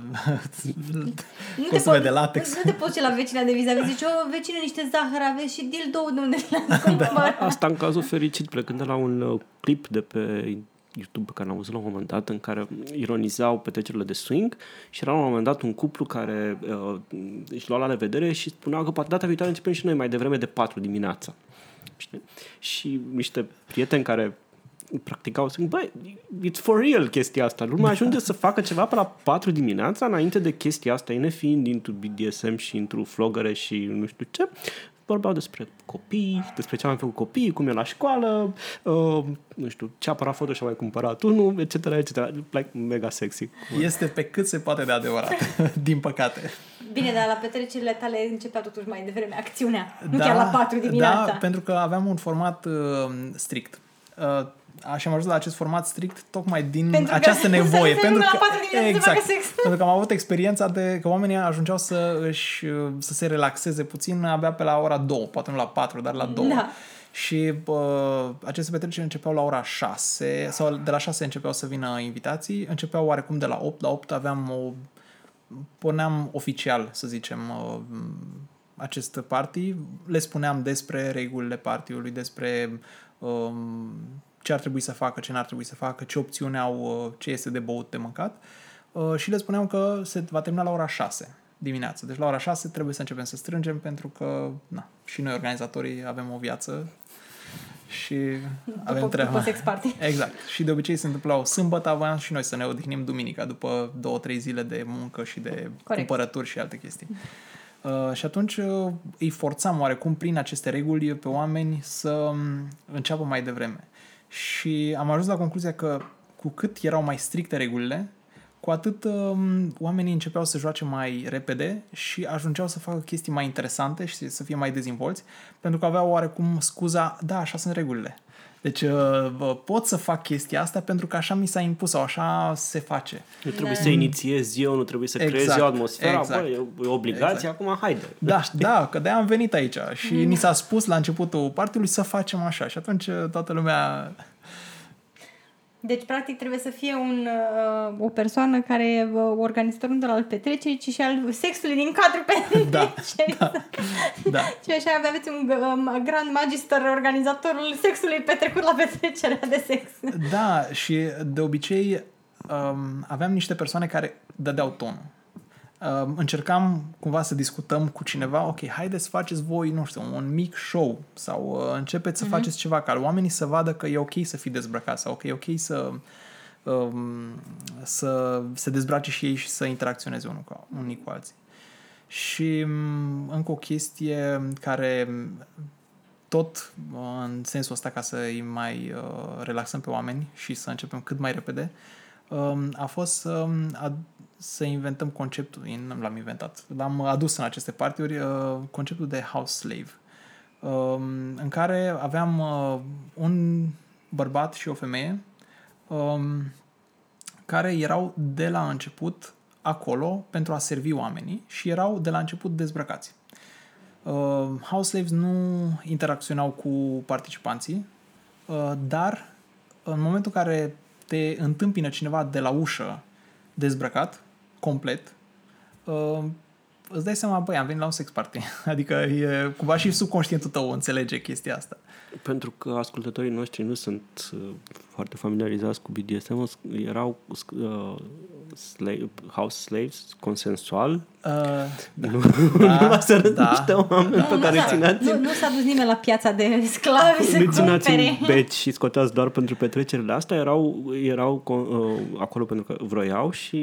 Nu te costume poți- de latex. Nu te poți duce la vecina de vis-a-vis, zici, o, vecină, niște zahăr aveți și dildo de unde Da. l-ați cumpărat. Asta în cazul fericit, plecând de la un uh, clip de pe YouTube pe care l-am văzut la un moment dat, în care ironizau petrecerile de swing și era la un moment dat un cuplu care uh, își lua la revedere și spuneau că poate data viitoare începem și noi mai devreme de 4 dimineața. Știi? Și niște prieteni care practicau, zic, băi, it's for real chestia asta. Lumea ajunge să facă ceva pe la 4 dimineața înainte de chestia asta, nefiind into BDSM și intru flogăre și nu știu ce. Vorbeau despre copii, despre ce am făcut copii, cum e la școală, uh, nu știu, ce aparat foto și-a mai cumpărat unul, etc., etc. Like, mega sexy. Este pe cât se poate de adevărat, din păcate. Bine, dar la petrecerile tale începea totuși mai devreme acțiunea, nu chiar la 4 dimineața. Da, pentru că aveam un format uh, strict. Uh, și am ajuns la acest format strict tocmai din Pentru că această să nevoie. se pentru ajungă că, la patru dimineața să facă sex. pentru că am avut experiența de că oamenii ajungeau să, își, să se relaxeze puțin abia pe la ora 2, poate nu la 4, dar la 2. Da. Și uh, aceste petreceri începeau la ora 6 sau de la 6 începeau să vină invitații, începeau oarecum de la 8, la 8 aveam o puneam oficial, să zicem, uh, acest party, le spuneam despre regulile partiului, despre um, ce ar trebui să facă, ce n-ar trebui să facă, ce opțiuni au, uh, ce este de băut, de mâncat uh, și le spuneam că se va termina la ora 6 dimineață. Deci la ora 6 trebuie să începem să strângem pentru că na, și noi organizatorii avem o viață și După, avem treaba. după sex party. Exact. Și de obicei se întâmplau sâmbătă, voiam și noi să ne odihnim duminica după două, trei zile de muncă și de Corect. cumpărături și alte chestii. Uh, și atunci uh, îi forțam oarecum prin aceste reguli pe oameni să um, înceapă mai devreme. Și am ajuns la concluzia că cu cât erau mai stricte regulile, cu atât um, oamenii începeau să joace mai repede și ajungeau să facă chestii mai interesante și să fie mai dezvolți, pentru că aveau oarecum scuza, da, așa sunt regulile. Deci uh, bă, pot să fac chestia asta pentru că așa mi s-a impus sau așa se face. Nu trebuie Da. să inițiez eu, nu trebuie să Exact, creez eu atmosfera, exact. bă, e o obligație, Exact. acum haide. Da, da, că de-aia am venit aici și ni s-a spus la începutul partiului să facem așa și atunci uh, toată lumea... Deci, practic, trebuie să fie un, uh, o persoană care e uh, organizator nu doar al petrecerii, ci și al sexului din cadrul Da, petrecerii. da, da. Și așa aveți un um, grand magister organizatorul sexului petrecut la petrecerea de sex. Da, și de obicei um, aveam niște persoane care dădeau tonul. Um, încercam cumva să discutăm cu cineva, ok, haideți să faceți voi, nu știu, un mic show sau uh, începeți să faceți ceva ca oamenii să vadă că e ok să fii dezbrăcat sau că e ok să um, să se dezbrace și ei și să interacționeze unul cu, unii cu alții. Și um, încă o chestie care tot uh, în sensul ăsta ca să îi mai uh, relaxăm pe oameni și să începem cât mai repede, um, a fost um, a, să inventăm conceptul, nu l-am inventat, l-am adus în aceste partiuri, uh, conceptul de house slave, um, în care aveam uh, un bărbat și o femeie um, care erau de la început acolo pentru a servi oamenii și erau de la început dezbrăcați. Uh, house slaves nu interacționau cu participanții, uh, dar în momentul în care te întâmpină cineva de la ușă dezbrăcat, complet, uh, îți dai seama, băi, am venit la un sex party. Adică e, cumva și subconștientul tău înțelege chestia asta. Pentru că ascultătorii noștri nu sunt uh, foarte familiarizați cu BDSM, erau uh, slave, house slaves consensual. Uh, da, Nu, nu v-ați arătat da, niște oameni pe care s-a, țineați nu, nu s-a dus nimeni la piața de sclavi să le țineați cumpere. în beci și scoteați doar pentru petrecerile astea, erau, erau uh, acolo pentru că vroiau și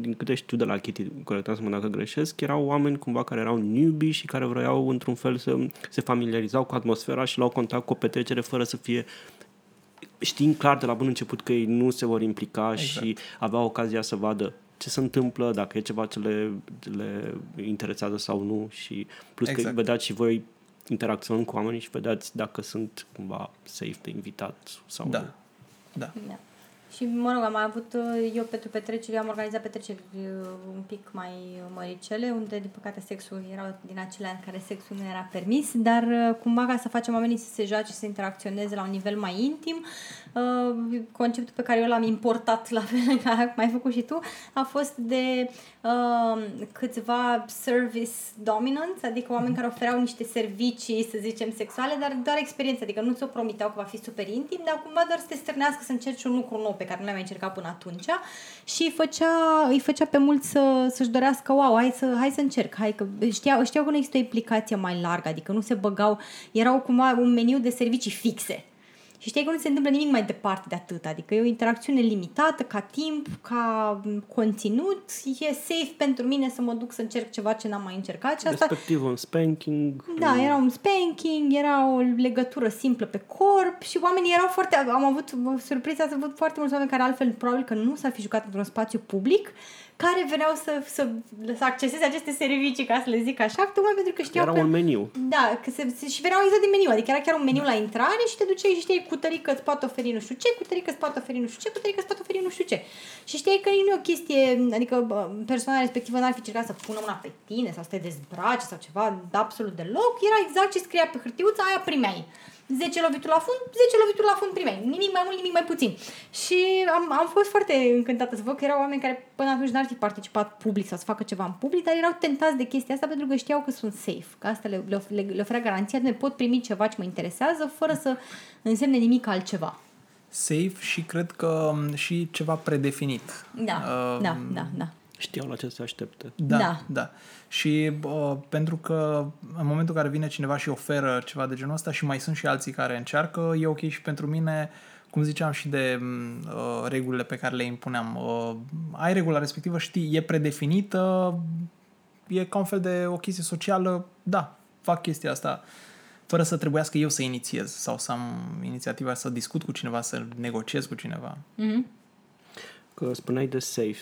din câte știu de la Kitty, corectați-mă dacă greșesc, erau oameni cumva care erau newbie și care vroiau într-un fel să se familiarizau cu atmosfera și luau contact cu o petrecere fără să fie știind clar de la bun început că ei nu se vor implica exact. și aveau ocazia să vadă ce se întâmplă, dacă e ceva ce le, le interesează sau nu și plus exact. că vedeați și voi interacționând cu oamenii și vedeați dacă sunt cumva safe de invitat sau da, nu. da. Da. Și, mă rog, am avut, uh, eu pentru petreceri, am organizat petreceri uh, un pic mai măricele, unde, din păcate, sexul era din acele ani care sexul nu era permis, dar uh, cumva ca să facem oamenii să se joace, să interacționeze la un nivel mai intim, uh, conceptul pe care eu l-am importat la fel ca cum ai făcut și tu, a fost de uh, câțiva service dominants, adică oameni care oferau niște servicii, să zicem, sexuale, dar doar experiență, adică nu ți-o promiteau că va fi super intim, dar cumva doar să te stârnească să încerci un lucru nou pe care nu l-ai mai încercat până atunci și îi făcea, îi făcea pe mulți să, să-și dorească, wow, hai să, hai să încerc, hai că știau, știau că nu există o implicație mai largă, adică nu se băgau, erau cumva un meniu de servicii fixe. Și știi că nu se întâmplă nimic mai departe de atât. Adică e o interacțiune limitată, ca timp, ca m, conținut. E safe pentru mine să mă duc să încerc ceva ce n-am mai încercat. Și asta, Respectiv un spanking. da, era un spanking, era o legătură simplă pe corp și oamenii erau foarte... Am avut surpriza să văd foarte mulți oameni care altfel probabil că nu s-ar fi jucat într-un spațiu public care veneau să, să, să acceseze aceste servicii, ca să le zic așa, tocmai pentru că știau Era că... un meniu. Da, că se, se, și veneau exact din meniu, adică era chiar un meniu la intrare și te duceai și știai cu tărică îți poate oferi nu știu ce, cu tărică îți poate oferi nu știu ce, cu tărică îți poate oferi nu știu ce. Și știai că nu e o chestie, adică bă, persoana respectivă n-ar fi încercat să pună mâna pe tine sau să te dezbrace sau ceva, absolut deloc, era exact ce scria pe hârtiuța, aia primeai. 10 lovituri la fund, 10 lovituri la fund primeai. Nimic mai mult, nimic mai puțin. Și am, am fost foarte încântată să văd că erau oameni care până atunci n-ar fi participat public sau să facă ceva în public, dar erau tentați de chestia asta pentru că știau că sunt safe, că asta le, le, le, le oferea garanția, de pot primi ceva ce mă interesează fără să însemne nimic altceva. Safe și cred că m, și ceva predefinit. Da, Uh, da, da, da. Știau la ce se aștepte. Da, Da. da. da. Și uh, pentru că în momentul în care vine cineva și oferă ceva de genul ăsta și mai sunt și alții care încearcă, e ok și pentru mine, cum ziceam și de uh, regulile pe care le impuneam. Uh, ai regula respectivă, știi, e predefinită, e ca un fel de o chestie socială, da, fac chestia asta fără să trebuiască eu să inițiez sau să am inițiativa să discut cu cineva, să negociez cu cineva. Mhm. Că spuneai de safe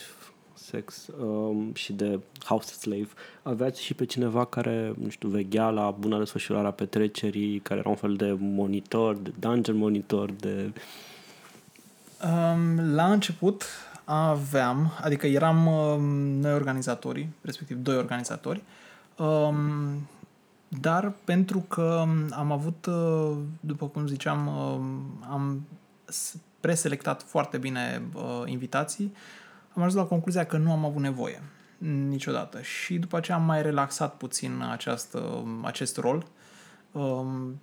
sex um, și de house slave. Aveați și pe cineva care, nu știu, veghea la bună desfășurare a petrecerii, care era un fel de monitor, de dungeon monitor, de... Um, la început aveam, adică eram um, noi organizatorii, respectiv doi organizatori, um, dar pentru că am avut, uh, după cum ziceam, um, am s- preselectat foarte bine uh, invitații, am ajuns la concluzia că nu am avut nevoie niciodată și după aceea am mai relaxat puțin această, acest rol um,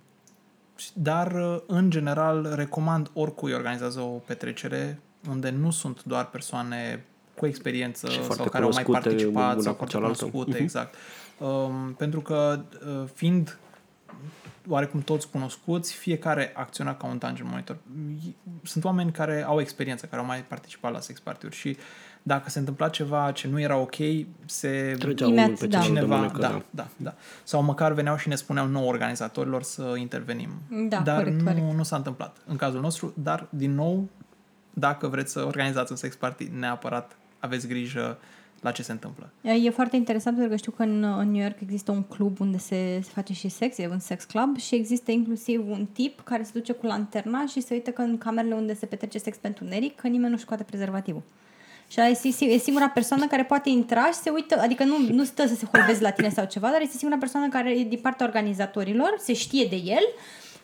dar, uh, în general, recomand oricui organizează o petrecere unde nu sunt doar persoane cu experiență Și sau foarte care au mai cunoscute participat una sau cu foarte cealaltă. cunoscute, Mhm. exact. Um, pentru că, uh, fiind oarecum toți cunoscuți, fiecare acționa ca un dungeon monitor. Sunt oameni care au experiență, care au mai participat la sex party-uri și dacă se întâmpla ceva ce nu era ok, se Trecea Imediat, unul pe da. celălalt de cineva, mânecă, da, da, da. Sau măcar veneau și ne spuneau nouă organizatorilor să intervenim. Da, dar corect, nu, corect. nu s-a întâmplat în cazul nostru, dar din nou, dacă vreți să organizați un sex party, neapărat aveți grijă la ce se întâmplă. E foarte interesant pentru că știu că în, în New York există un club unde se, se face și sex, e un sex club și există inclusiv un tip care se duce cu lanterna și se uită că în camerele unde se petrece sex pe întuneric, că nimeni nu scoate prezervativul. Și ăla este, si- e singura persoană care poate intra și se uită, adică nu, nu stă să se holbeze la tine sau ceva, dar este singura persoană care e din partea organizatorilor, se știe de el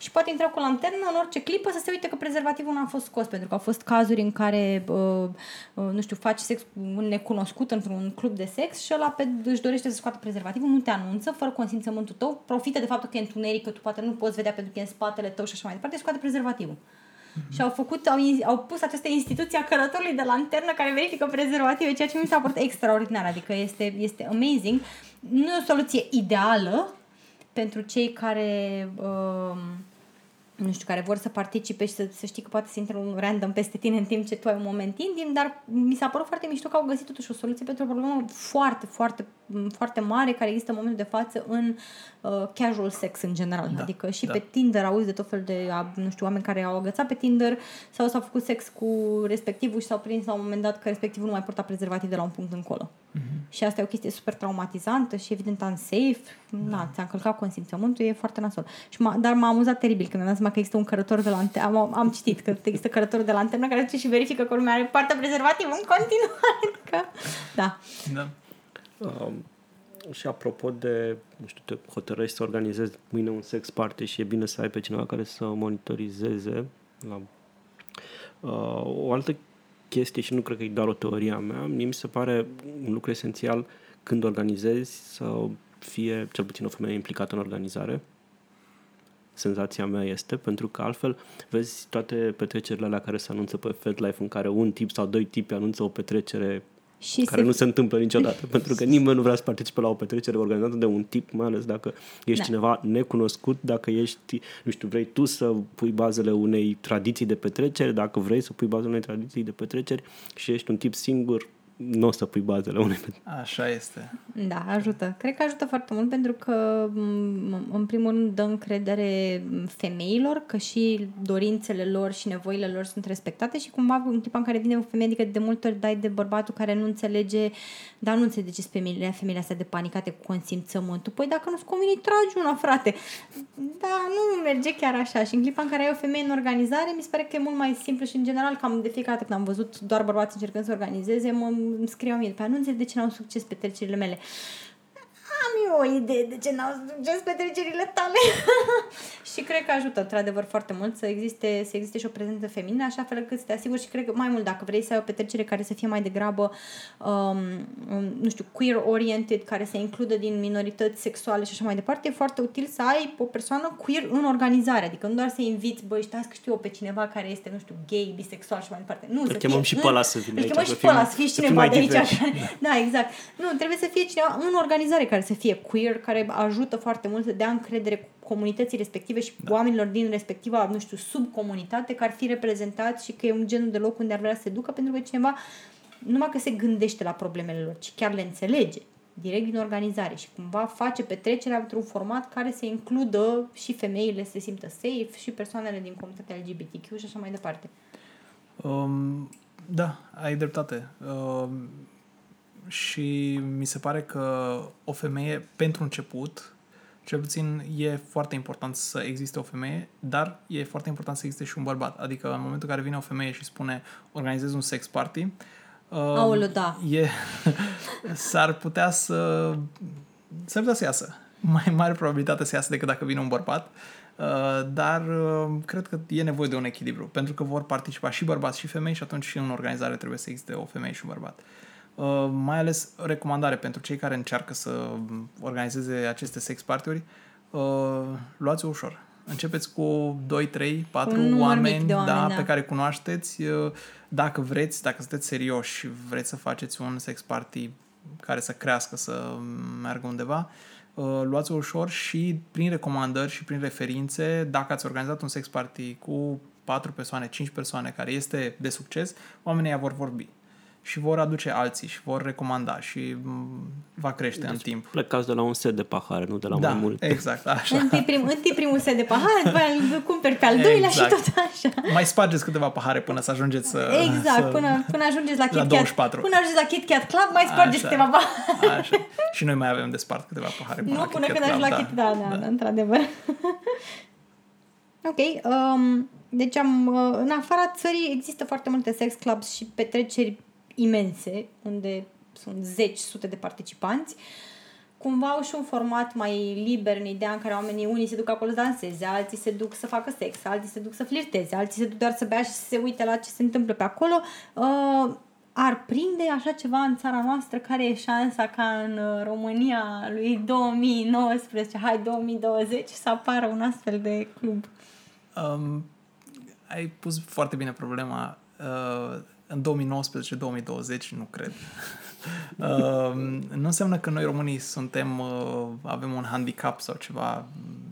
și poate intra cu o lanternă în orice clipă să se uite că prezervativul nu a fost scos, pentru că au fost cazuri în care, uh, uh, nu știu, faci sex cu un necunoscut într-un club de sex și ăla pe, își dorește să scoată prezervativul, nu te anunță, fără consimțământul tău, profită de faptul că e întuneric, că tu poate nu poți vedea pentru că e în spatele tău și așa mai departe, scoate prezervativul. Și au făcut, au, in- au pus această instituție a călătorului de lanternă care verifică prezervative, ceea ce mi s-a părut extraordinar, adică este, este amazing. Nu e o soluție ideală pentru cei care uh, nu știu, care vor să participe și să, să știi că poate să intre un random peste tine în timp ce tu ai un moment intim, dar mi s-a părut foarte mișto că au găsit totuși o soluție pentru o problemă foarte, foarte, foarte mare care există în momentul de față în uh, casual sex în general. Da, adică și da. pe Tinder auzi de tot fel de, a, nu știu, oameni care au agățat pe Tinder sau s-au făcut sex cu respectivul și s-au prins la un moment dat că respectivul nu mai purta prezervativ de la un punct încolo. Mhm. Și asta e o chestie super traumatizantă și evident unsafe. Da. Na, ți-a încălcat consimțământul, e foarte nasol. Și m-a, dar m-a amuzat teribil când mi-am dat seama că există un cărător de lanternă. Am, am citit că există cărător de lanternă care duce și verifică că lumea are partea prezervativ în continuare. Că, da. Da. Um, și apropo de, nu știu, te hotărăști să organizezi mâine un sex party și e bine să ai pe cineva care să monitorizeze la uh, o altă chestie și nu cred că e doar o teorie a mea, mie mi se pare un lucru esențial când organizezi să fie cel puțin o femeie implicată în organizare. Senzația mea este, pentru că altfel vezi toate petrecerile alea care se anunță pe FedLife în care un tip sau doi tipi anunță o petrecere Și care se... nu se întâmplă niciodată, pentru că nimeni nu vrea să participe la o petrecere organizată de un tip, mai ales dacă ești Da. cineva necunoscut, dacă ești, nu știu, vrei tu să pui bazele unei tradiții de petrecere, dacă vrei să pui bazele unei tradiții de petreceri și ești un tip singur, nu o să pui bazele unei petreceri. Așa este. Da, ajută. Cred că ajută foarte mult pentru că, m, în primul rând, dă încredere femeilor că și dorințele lor și nevoile lor sunt respectate și cumva în clipa în care vine o femeie, adică de multe ori dai de bărbatul care nu înțelege, dar nu înțelege femeile, femeile astea de panicate cu consimțământul. Păi dacă nu-ți convine, tragi una, frate. Da, nu merge chiar așa. Și în clipa în care ai o femeie în organizare, mi se pare că e mult mai simplu și în general cam de fiecare dată când am văzut doar bărbați încercând să organizeze, mă îmi scriu mie după aia, nu înțeleg de ce n-au succes petrecerile mele. Am eu o idee de ce n-au succes petrecerile tale. și cred că ajută, într-adevăr, foarte mult să existe, să existe și o prezență feminină, așa fel încât să te asiguri și cred că mai mult dacă vrei să ai o petrecere care să fie mai degrabă, um, um, nu știu, queer-oriented, care să includă din minorități sexuale și așa mai departe, e foarte util să ai o persoană queer în organizare, adică nu doar să inviți, băi, știți că știu eu pe cineva care este, nu știu, gay, bisexual și mai departe. Nu, să chemăm fie și în- pe ăla să vină îl aici, chemăm să și pe fim- ăla, să fie să fim cineva mai de aici. diversi. care- da, exact. Nu, trebuie să fie cineva în organizare care să fie queer, care ajută foarte mult să dea încredere comunității respective și da. oamenilor din respectiva, nu știu, subcomunitate, că ar fi reprezentați și că e un genul de loc unde ar vrea să se ducă, pentru că cineva numai că se gândește la problemele lor, ci chiar le înțelege direct din organizare și cumva face petrecerea într-un format care să includă și femeile să se simtă safe și persoanele din comunitatea LGBTQ și așa mai departe. Um, da, ai dreptate. Um, și mi se pare că o femeie, pentru început, cel puțin e foarte important să existe o femeie, dar e foarte important să existe și un bărbat. Adică în momentul în care vine o femeie și spune organizez un sex party, um, Aoleu, da. e, s-ar putea să s-ar putea să iasă. Mai mare probabilitate să iasă decât dacă vine un bărbat. Uh, dar uh, cred că e nevoie de un echilibru, pentru că vor participa și bărbați și femei și atunci și în organizare trebuie să existe o femeie și un bărbat. Uh, mai ales recomandare pentru cei care încearcă să organizeze aceste sex party-uri, uh, luați-o ușor. Începeți cu 2, 3, 4 un număr oameni, mic de oameni, da, da. pe care cunoașteți. Uh, Dacă vreți, dacă sunteți serioși și vreți să faceți un sex party care să crească, să meargă undeva, uh, luați-o ușor și prin recomandări și prin referințe, dacă ați organizat un sex party cu 4 persoane, 5 persoane care este de succes, oamenii ăia vor vorbi și vor aduce alții și vor recomanda și m, va crește în timp. Plecați de la un set de pahare, nu de la Da, mai multe. exact, așa. Întâi, prim, întâi primul set de pahare, după aia îl cumperi pe al doilea Exact. și tot așa. Mai spargeți câteva pahare până să ajungeți să... Exact, să... până, până ajungeți la, la Kit Kat, 24. până ajungeți la Kit Kat Club, mai spargeți Așa. câteva pahare. Așa. Și noi mai avem de spart câteva pahare până Nu la până Kit când Kat ajungi la Club, Kit da, da, da, într-adevăr. ok, um, deci am, uh, în afara țării există foarte multe sex clubs și petreceri imense, unde sunt zeci, sute de participanți. Cumva au și un format mai liber în ideea în care oamenii, unii se duc acolo să danseze, alții se duc să facă sex, alții se duc să flirteze, alții se duc doar să bea și să se uite la ce se întâmplă pe acolo. Uh, ar prinde așa ceva în țara noastră? Care e șansa ca în uh, România lui 2019, hai 2020, să apară un astfel de club? Um, ai pus foarte bine problema. Uh, în 2019-2020 nu cred. uh, nu înseamnă că noi românii suntem, uh, avem un handicap sau ceva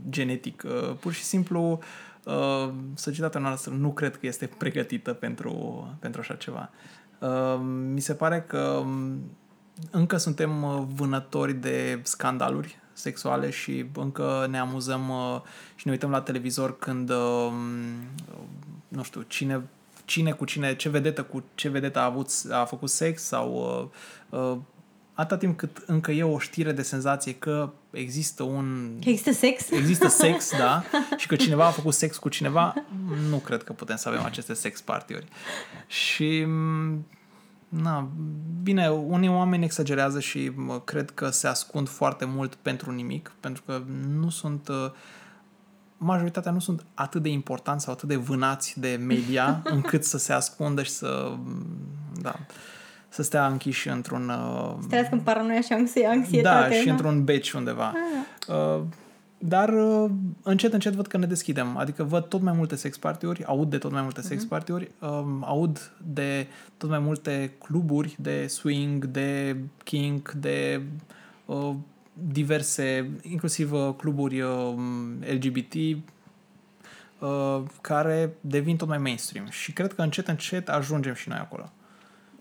genetic. Uh, pur și simplu uh, societatea noastră nu cred că este pregătită pentru, pentru așa ceva. Uh, mi se pare că um, încă suntem uh, vânători de scandaluri sexuale și încă ne amuzăm uh, și ne uităm la televizor când, uh, nu știu, cine, cine cu cine, ce vedetă cu ce vedetă a, avut, a făcut sex sau uh, uh, atâta timp cât încă e o știre de senzație că există un Că există sex? există sex, da, și că cineva a făcut sex cu cineva, nu cred că putem să avem aceste sex party-uri. Și m, na, bine, unii oameni exagerează și mă, cred că se ascund foarte mult pentru nimic, pentru că nu sunt uh, majoritatea nu sunt atât de importanți sau atât de vânați de media încât să se ascundă și să da, să stea închiși într-un uh, Să trăiască în paranoia și anxie- da, anxietate. și într-un beci undeva. Ah. Uh, dar uh, încet, încet văd că ne deschidem. Adică văd tot mai multe sex party-uri, aud de tot mai multe sex party-uri, um, aud de tot mai multe cluburi de swing, de kink, de uh, diverse, inclusiv uh, cluburi uh, LGBT, uh, care devin tot mai mainstream. Și cred că încet, încet ajungem și noi acolo.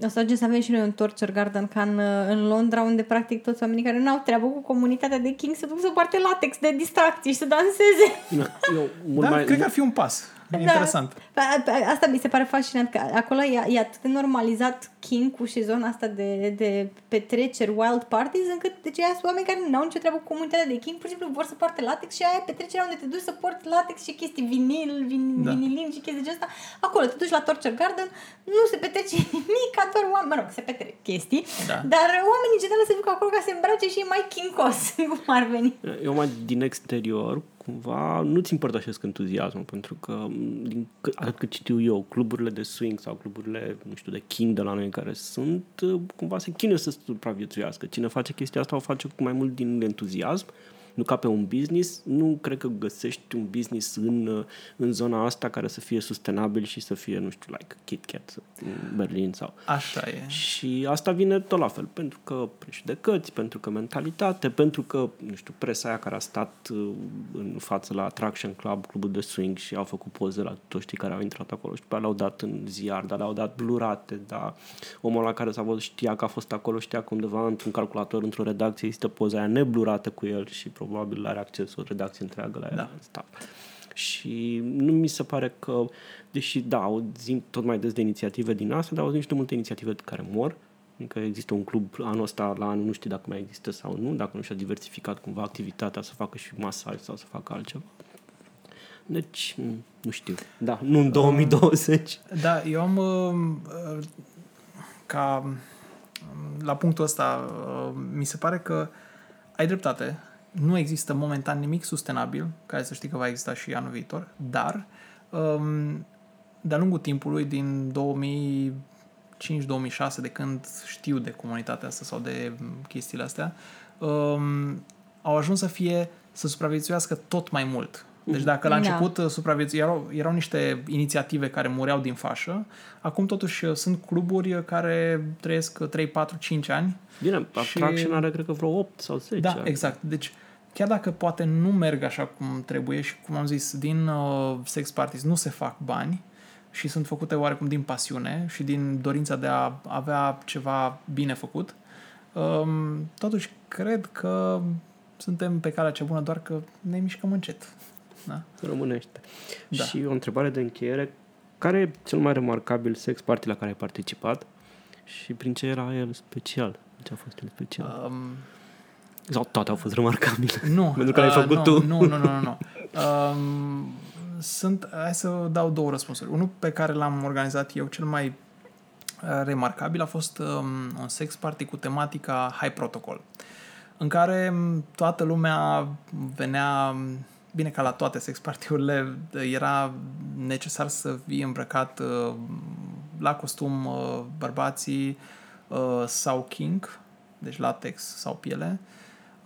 O să ajungem să avem și noi un Torture Garden ca în, în Londra, unde practic toți oamenii care nu au treabă cu comunitatea de King se duc să poarte latex de distracție și să danseze. Eu, mult Dar mai, cred că ar fi un pas. Da. Interesant. Pa- pa- Asta mi se pare fascinant, că acolo e, e atât de normalizat king și zona asta de, de petreceri, wild parties, încât deci aia sunt oameni care nu au nicio treabă cu comunitatea de king, pur și simplu vor să poarte latex și aia e petrecerea unde te duci să porți latex și chestii vinil, vin, Da. da. vinilin și chestii de asta. Acolo te duci la Torture Garden, nu se petrece nimic, ca doar oameni, mă rog, se petrec chestii, Da. dar oamenii în general se duc acolo ca să se îmbrace și e mai kinkos, cum ar veni. eu mai din exterior, cumva, nu-ți împărtășesc entuziasmul, pentru că, din, cât- atât cât știu eu, cluburile de swing sau cluburile, nu știu, de king de la noi care sunt, cumva se chinuie să supraviețuiască. Cine face chestia asta o face cu mai mult din entuziasm, nu ca pe un business. Nu cred că găsești un business în, în zona asta care să fie sustenabil și să fie, nu știu, like KitKat în Berlin sau Așa e. și asta vine tot la fel, pentru că prejudecăți, pentru că mentalitate, pentru că, nu știu, presa aia care a stat uh, în față la Attraction Club, clubul de swing și au făcut poze la toți cei care au intrat acolo și după aia le-au dat în ziar, dar le-au dat blurate, dar omul la care s-a văzut știa că a fost acolo, știa că undeva într-un calculator, într-o redacție există poza aia neblurată cu el și probabil are acces o redacție întreagă la ea. Da. Stuff. Și nu mi se pare că, deși da, auzim tot mai des de inițiative din asta, dar auzim și de multe inițiative care mor. Adică există un club anul ăsta, la anul nu știu dacă mai există sau nu, dacă nu și-a diversificat cumva activitatea să facă și masaj sau să facă altceva. Deci, m, nu știu. Da, nu în 2020. Da, eu am uh, uh, ca um, la punctul ăsta uh, mi se pare că ai dreptate. Nu există momentan nimic sustenabil, care să știi că va exista și anul viitor, dar um, de-a lungul timpului, din 2005-2006, de când știu de comunitatea asta sau de um, chestiile astea, um, au ajuns să fie, să supraviețuiască tot mai mult. Deci dacă la Da. început uh, supraviețu- erau, erau niște inițiative care mureau din fașă, acum totuși uh, sunt cluburi uh, care trăiesc uh, 3, 4, 5 ani. Bine, Și- Attraction are cred că vreo 8 sau 10 Da, ani. exact. Deci chiar dacă poate nu merg așa cum trebuie și cum am zis, din uh, sex parties nu se fac bani și sunt făcute oarecum din pasiune și din dorința de a avea ceva bine făcut, um, totuși cred că suntem pe calea cea bună, doar că ne mișcăm încet. Da? Românește. Da. Și o întrebare de încheiere. Care e cel mai remarcabil sex party la care ai participat și prin ce era el special? Ce a fost el special? Um, Sau toate au fost remarcabile? Nu. Pentru că l-ai făcut nu, tu. Nu, nu, nu, nu. nu. Um, sunt, hai să dau două răspunsuri. Unul pe care l-am organizat eu, cel mai uh, remarcabil, a fost um, un sex party cu tematica High Protocol, în care um, toată lumea venea, um, bine ca la toate sex party-urile, era necesar să fii îmbrăcat uh, la costum uh, bărbații uh, sau kink, deci latex sau piele,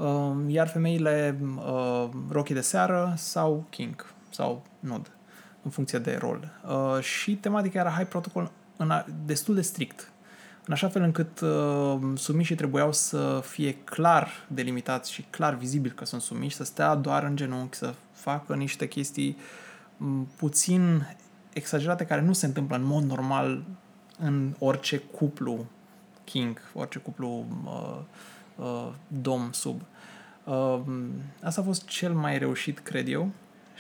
Uh, iar femeile uh, rochii de seară sau kink sau nud, în funcție de rol. Uh, și tematica era high protocol în a, destul de strict, în așa fel încât uh, sumișii trebuiau să fie clar delimitați și clar vizibil că sunt sumiși, să stea doar în genunchi, să facă niște chestii m, puțin exagerate care nu se întâmplă în mod normal în orice cuplu king, orice cuplu uh, uh, dom sub. Uh, asta a fost cel mai reușit, cred eu.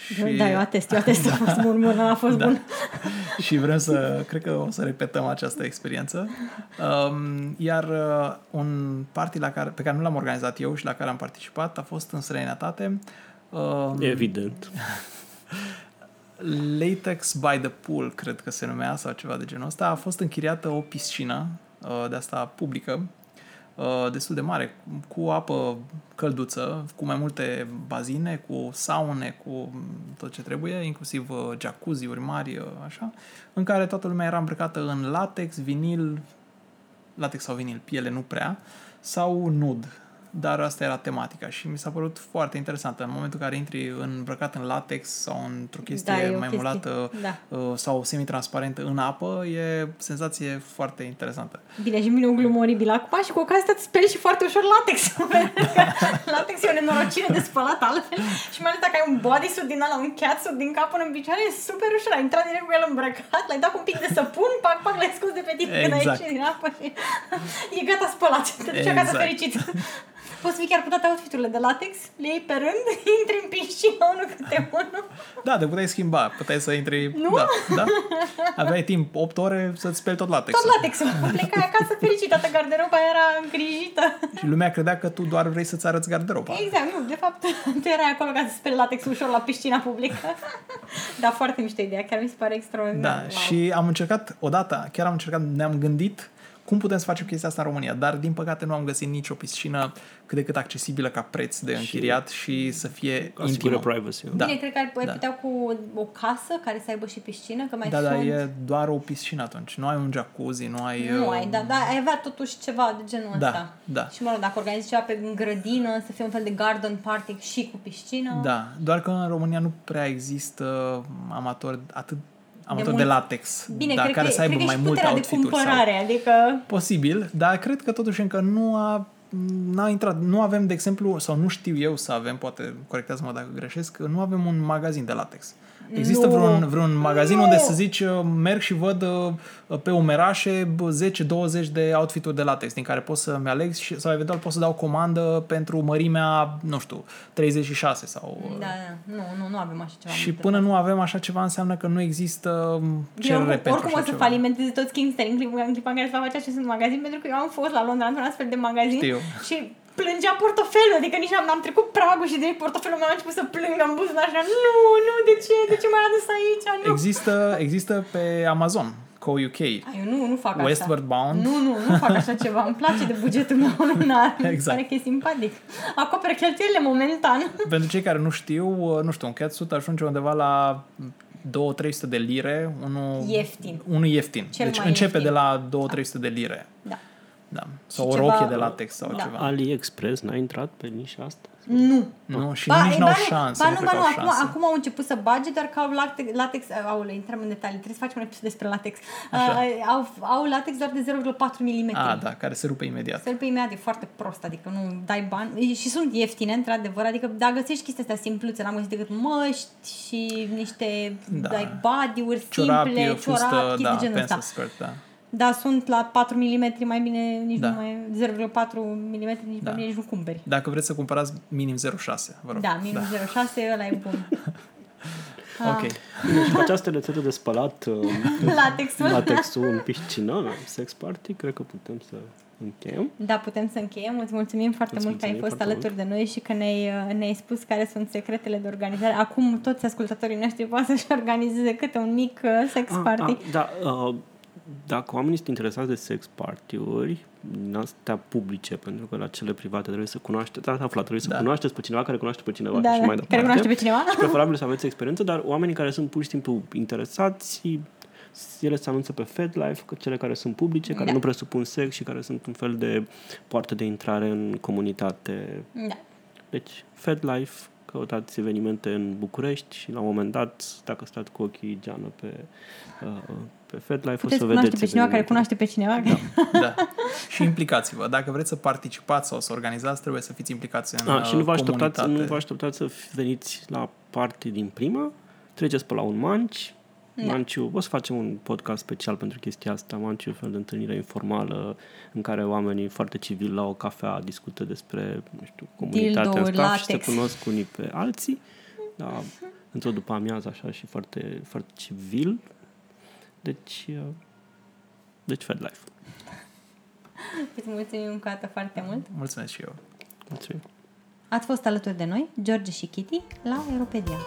Și... Da, eu atest, eu atest, a fost bun, bun, a fost Da. bun. și vrem să, cred că o să repetăm această experiență. Um, iar uh, un party la care, pe care nu l-am organizat eu și la care am participat a fost în străinătate. Um, Evident. Latex by the Pool, cred că se numea, sau ceva de genul ăsta. A fost închiriată o piscină uh, de asta publică, uh, destul de mare, cu apă călduță, cu mai multe bazine, cu saune, cu tot ce trebuie, inclusiv uh, jacuzzi-uri mari, uh, așa, în care toată lumea era îmbrăcată în latex, vinil, latex sau vinil, piele nu prea, sau nud. Dar asta era tematica și mi s-a părut foarte interesantă. În momentul în care intri îmbrăcat în latex sau într-o chestie Da, e o mai chestie. mulată Da. uh, sau semi-transparentă în apă, e senzație foarte interesantă. Bine, și vine o glumă oribilă acum și cu ocazia asta îți speli și foarte ușor latex. latex e o nenorocire de spălat altfel și mai ales dacă ai un bodysuit din ăla, un catsuit din cap până în picioare, e super ușor. Ai intrat direct cu el îmbrăcat, l-ai dat cu un pic de săpun, pac, pac, l-ai scos de pe tine când ai Exact. ieșit din apă și e gata spălat. Te duci acasă Exact. fericit. Poți fi chiar cu toate outfiturile de latex, le iei pe rând, intri în piscină unul câte unul. Da, te puteai schimba, puteai să intri... Nu? Da, da. Aveai timp 8 ore să-ți speli tot latexul. Tot latexul. Plecai acasă fericit, toată garderoba era îngrijită. Și lumea credea că tu doar vrei să-ți arăți garderoba. Exact, nu, de fapt, tu erai acolo ca să speli latex ușor la piscina publică. Dar foarte mișto idee, chiar mi se pare extraordinar. Da, Wow. și am încercat odată, chiar am încercat, ne-am gândit cum putem să facem chestia asta în România, dar din păcate nu am găsit nicio piscină cât de cât accesibilă ca preț de închiriat și să fie Asigură intimă. privacy. Da. Bine, cred că ar da. putea cu o casă care să aibă și piscină, că mai Da, sunt... dar e doar o piscină atunci. Nu ai un jacuzzi, nu ai... Nu uh, ai, da, da, ai avea totuși ceva de genul Da, ăsta. da. Și mă rog, dacă organizezi ceva pe în grădină, să fie un fel de garden party și cu piscină. Da, doar că în România nu prea există amatori atât amatori de, mult. latex, Bine, da, cred care că, să aibă cred că mai și multe puterea de outfit-uri. Sau... cumpărare, adică... Posibil, dar cred că totuși încă nu a n-a intrat. Nu avem, de exemplu, sau nu știu eu să avem, poate corectează-mă dacă greșesc, nu avem un magazin de latex. Există Nu. vreun, vreun magazin Nu. unde să zici, uh, merg și văd uh, pe umerașe bă, 10-20 de outfit-uri de latex din care pot să-mi aleg și, sau eventual pot să dau comandă pentru mărimea, nu știu, 36 sau... uh, Da, da, nu, nu, nu avem așa ceva. Și mult. până nu avem așa ceva înseamnă că nu există um, cerere eu, pentru oricum așa o să ceva. falimenteze toți Kingston în clipa, în clipa în care se va face acest magazin, pentru că eu am fost la Londra într-un astfel de magazin Știu. și plângea portofelul, adică nici am, am trecut pragul și direct portofelul meu a început să plângă în buzunar și am, nu, nu, de ce, de ce m-ai adus aici, nu. Există, există pe Amazon, Co-UK, Ai, eu nu, nu fac Westward asta. Bound. Nu, nu, nu fac așa ceva. Îmi place de bugetul meu lunar. Mi se Exact. pare că e simpatic. Acoperă cheltuielile momentan. Pentru cei care nu știu, uh, nu știu, un catsuit ajunge undeva la 2-300 de lire, unul Ieftin. Unul ieftin. Cel deci mai începe ieftin. de la 2-300 de lire. Da. Da. Sau Și o ceva- rochie de latex sau Da. ceva. AliExpress n-a intrat pe nișa asta? Nu. Nu, și Ba, nici e, n-au ba, șanse. Ba nu nu, cred ba că nu, au acum, șanse. acum au început să bage, doar că au latex, latex aule, intrăm în detalii, trebuie să facem un episod despre latex. Așa. Uh, au, au latex doar de 0,4 mm. A, da, care se rupe imediat. Să-l pe imediat, e foarte prost, adică nu dai bani. Și sunt ieftine, într-adevăr, adică dacă găsești chestia astea simpluțe, n-am găsit decât măști și niște Da. dai body-uri Ciorapi, simple, fustă, ciorapi, chestii da, de genul ăsta. pencil skirt, da. Da, sunt la 4 mm, mai bine nici Da. nu mai 0,4 mm, nici Da. mai bine nici nu cumperi. Dacă vreți să cumpărați minim 0,6, vă rog. Da, minus 0,6, ăla e bun. Ok. Bine, și cu această rețetă de spălat uh, Latexul. latexul în piscină, sex party, cred că putem să încheiem. Da, putem să încheiem. Îți mulțumim foarte Îți mult că ai mulțumim fost foarte alături de noi și că ne-ai, uh, ne-ai spus care sunt secretele de organizare. Acum toți ascultătorii noștri pot să-și organizeze câte un mic uh, sex party. Ah, ah, da, uh, dacă oamenii sunt interesați de sex party-uri, din astea publice, pentru că la cele private trebuie să cunoașteți, ați aflat, trebuie Da. să cunoașteți pe cineva care cunoaște pe cineva da, și da, mai departe. care cunoaște pe cineva? Și preferabil să aveți experiență, dar oamenii care sunt pur și simplu interesați, ele se anunță pe FedLife, că cele care sunt publice, care Da. nu presupun sex și care sunt un fel de poartă de intrare în comunitate. Da. Deci, FedLife, căutați evenimente în București și la un moment dat, dacă stați cu ochii geană pe, uh, pe FedLife, Puteți o să cunoaște vedeți pe cineva care evenimente. cunoaște pe cineva. Da. Și implicați-vă. Dacă vreți să participați sau să organizați, trebuie să fiți implicați în A, și nu vă, uh, așteptați, comunitate. nu vă așteptați să veniți la party din prima, treceți pe la un manci, Da. Manciu, o să facem un podcast special pentru chestia asta. Manciu e un fel de întâlnire informală în care oamenii foarte civili la o cafea discută despre, nu știu, comunitatea Dildo-uri, asta și se latex. cunosc unii pe alții. Da, într-o după amiază așa și foarte, foarte civil. Deci, uh, deci Fed Life. Îți mulțumim încă o dată foarte mult. Mulțumesc și eu. Mulțumim. Ați fost alături de noi, George și Kitty, la Europedia.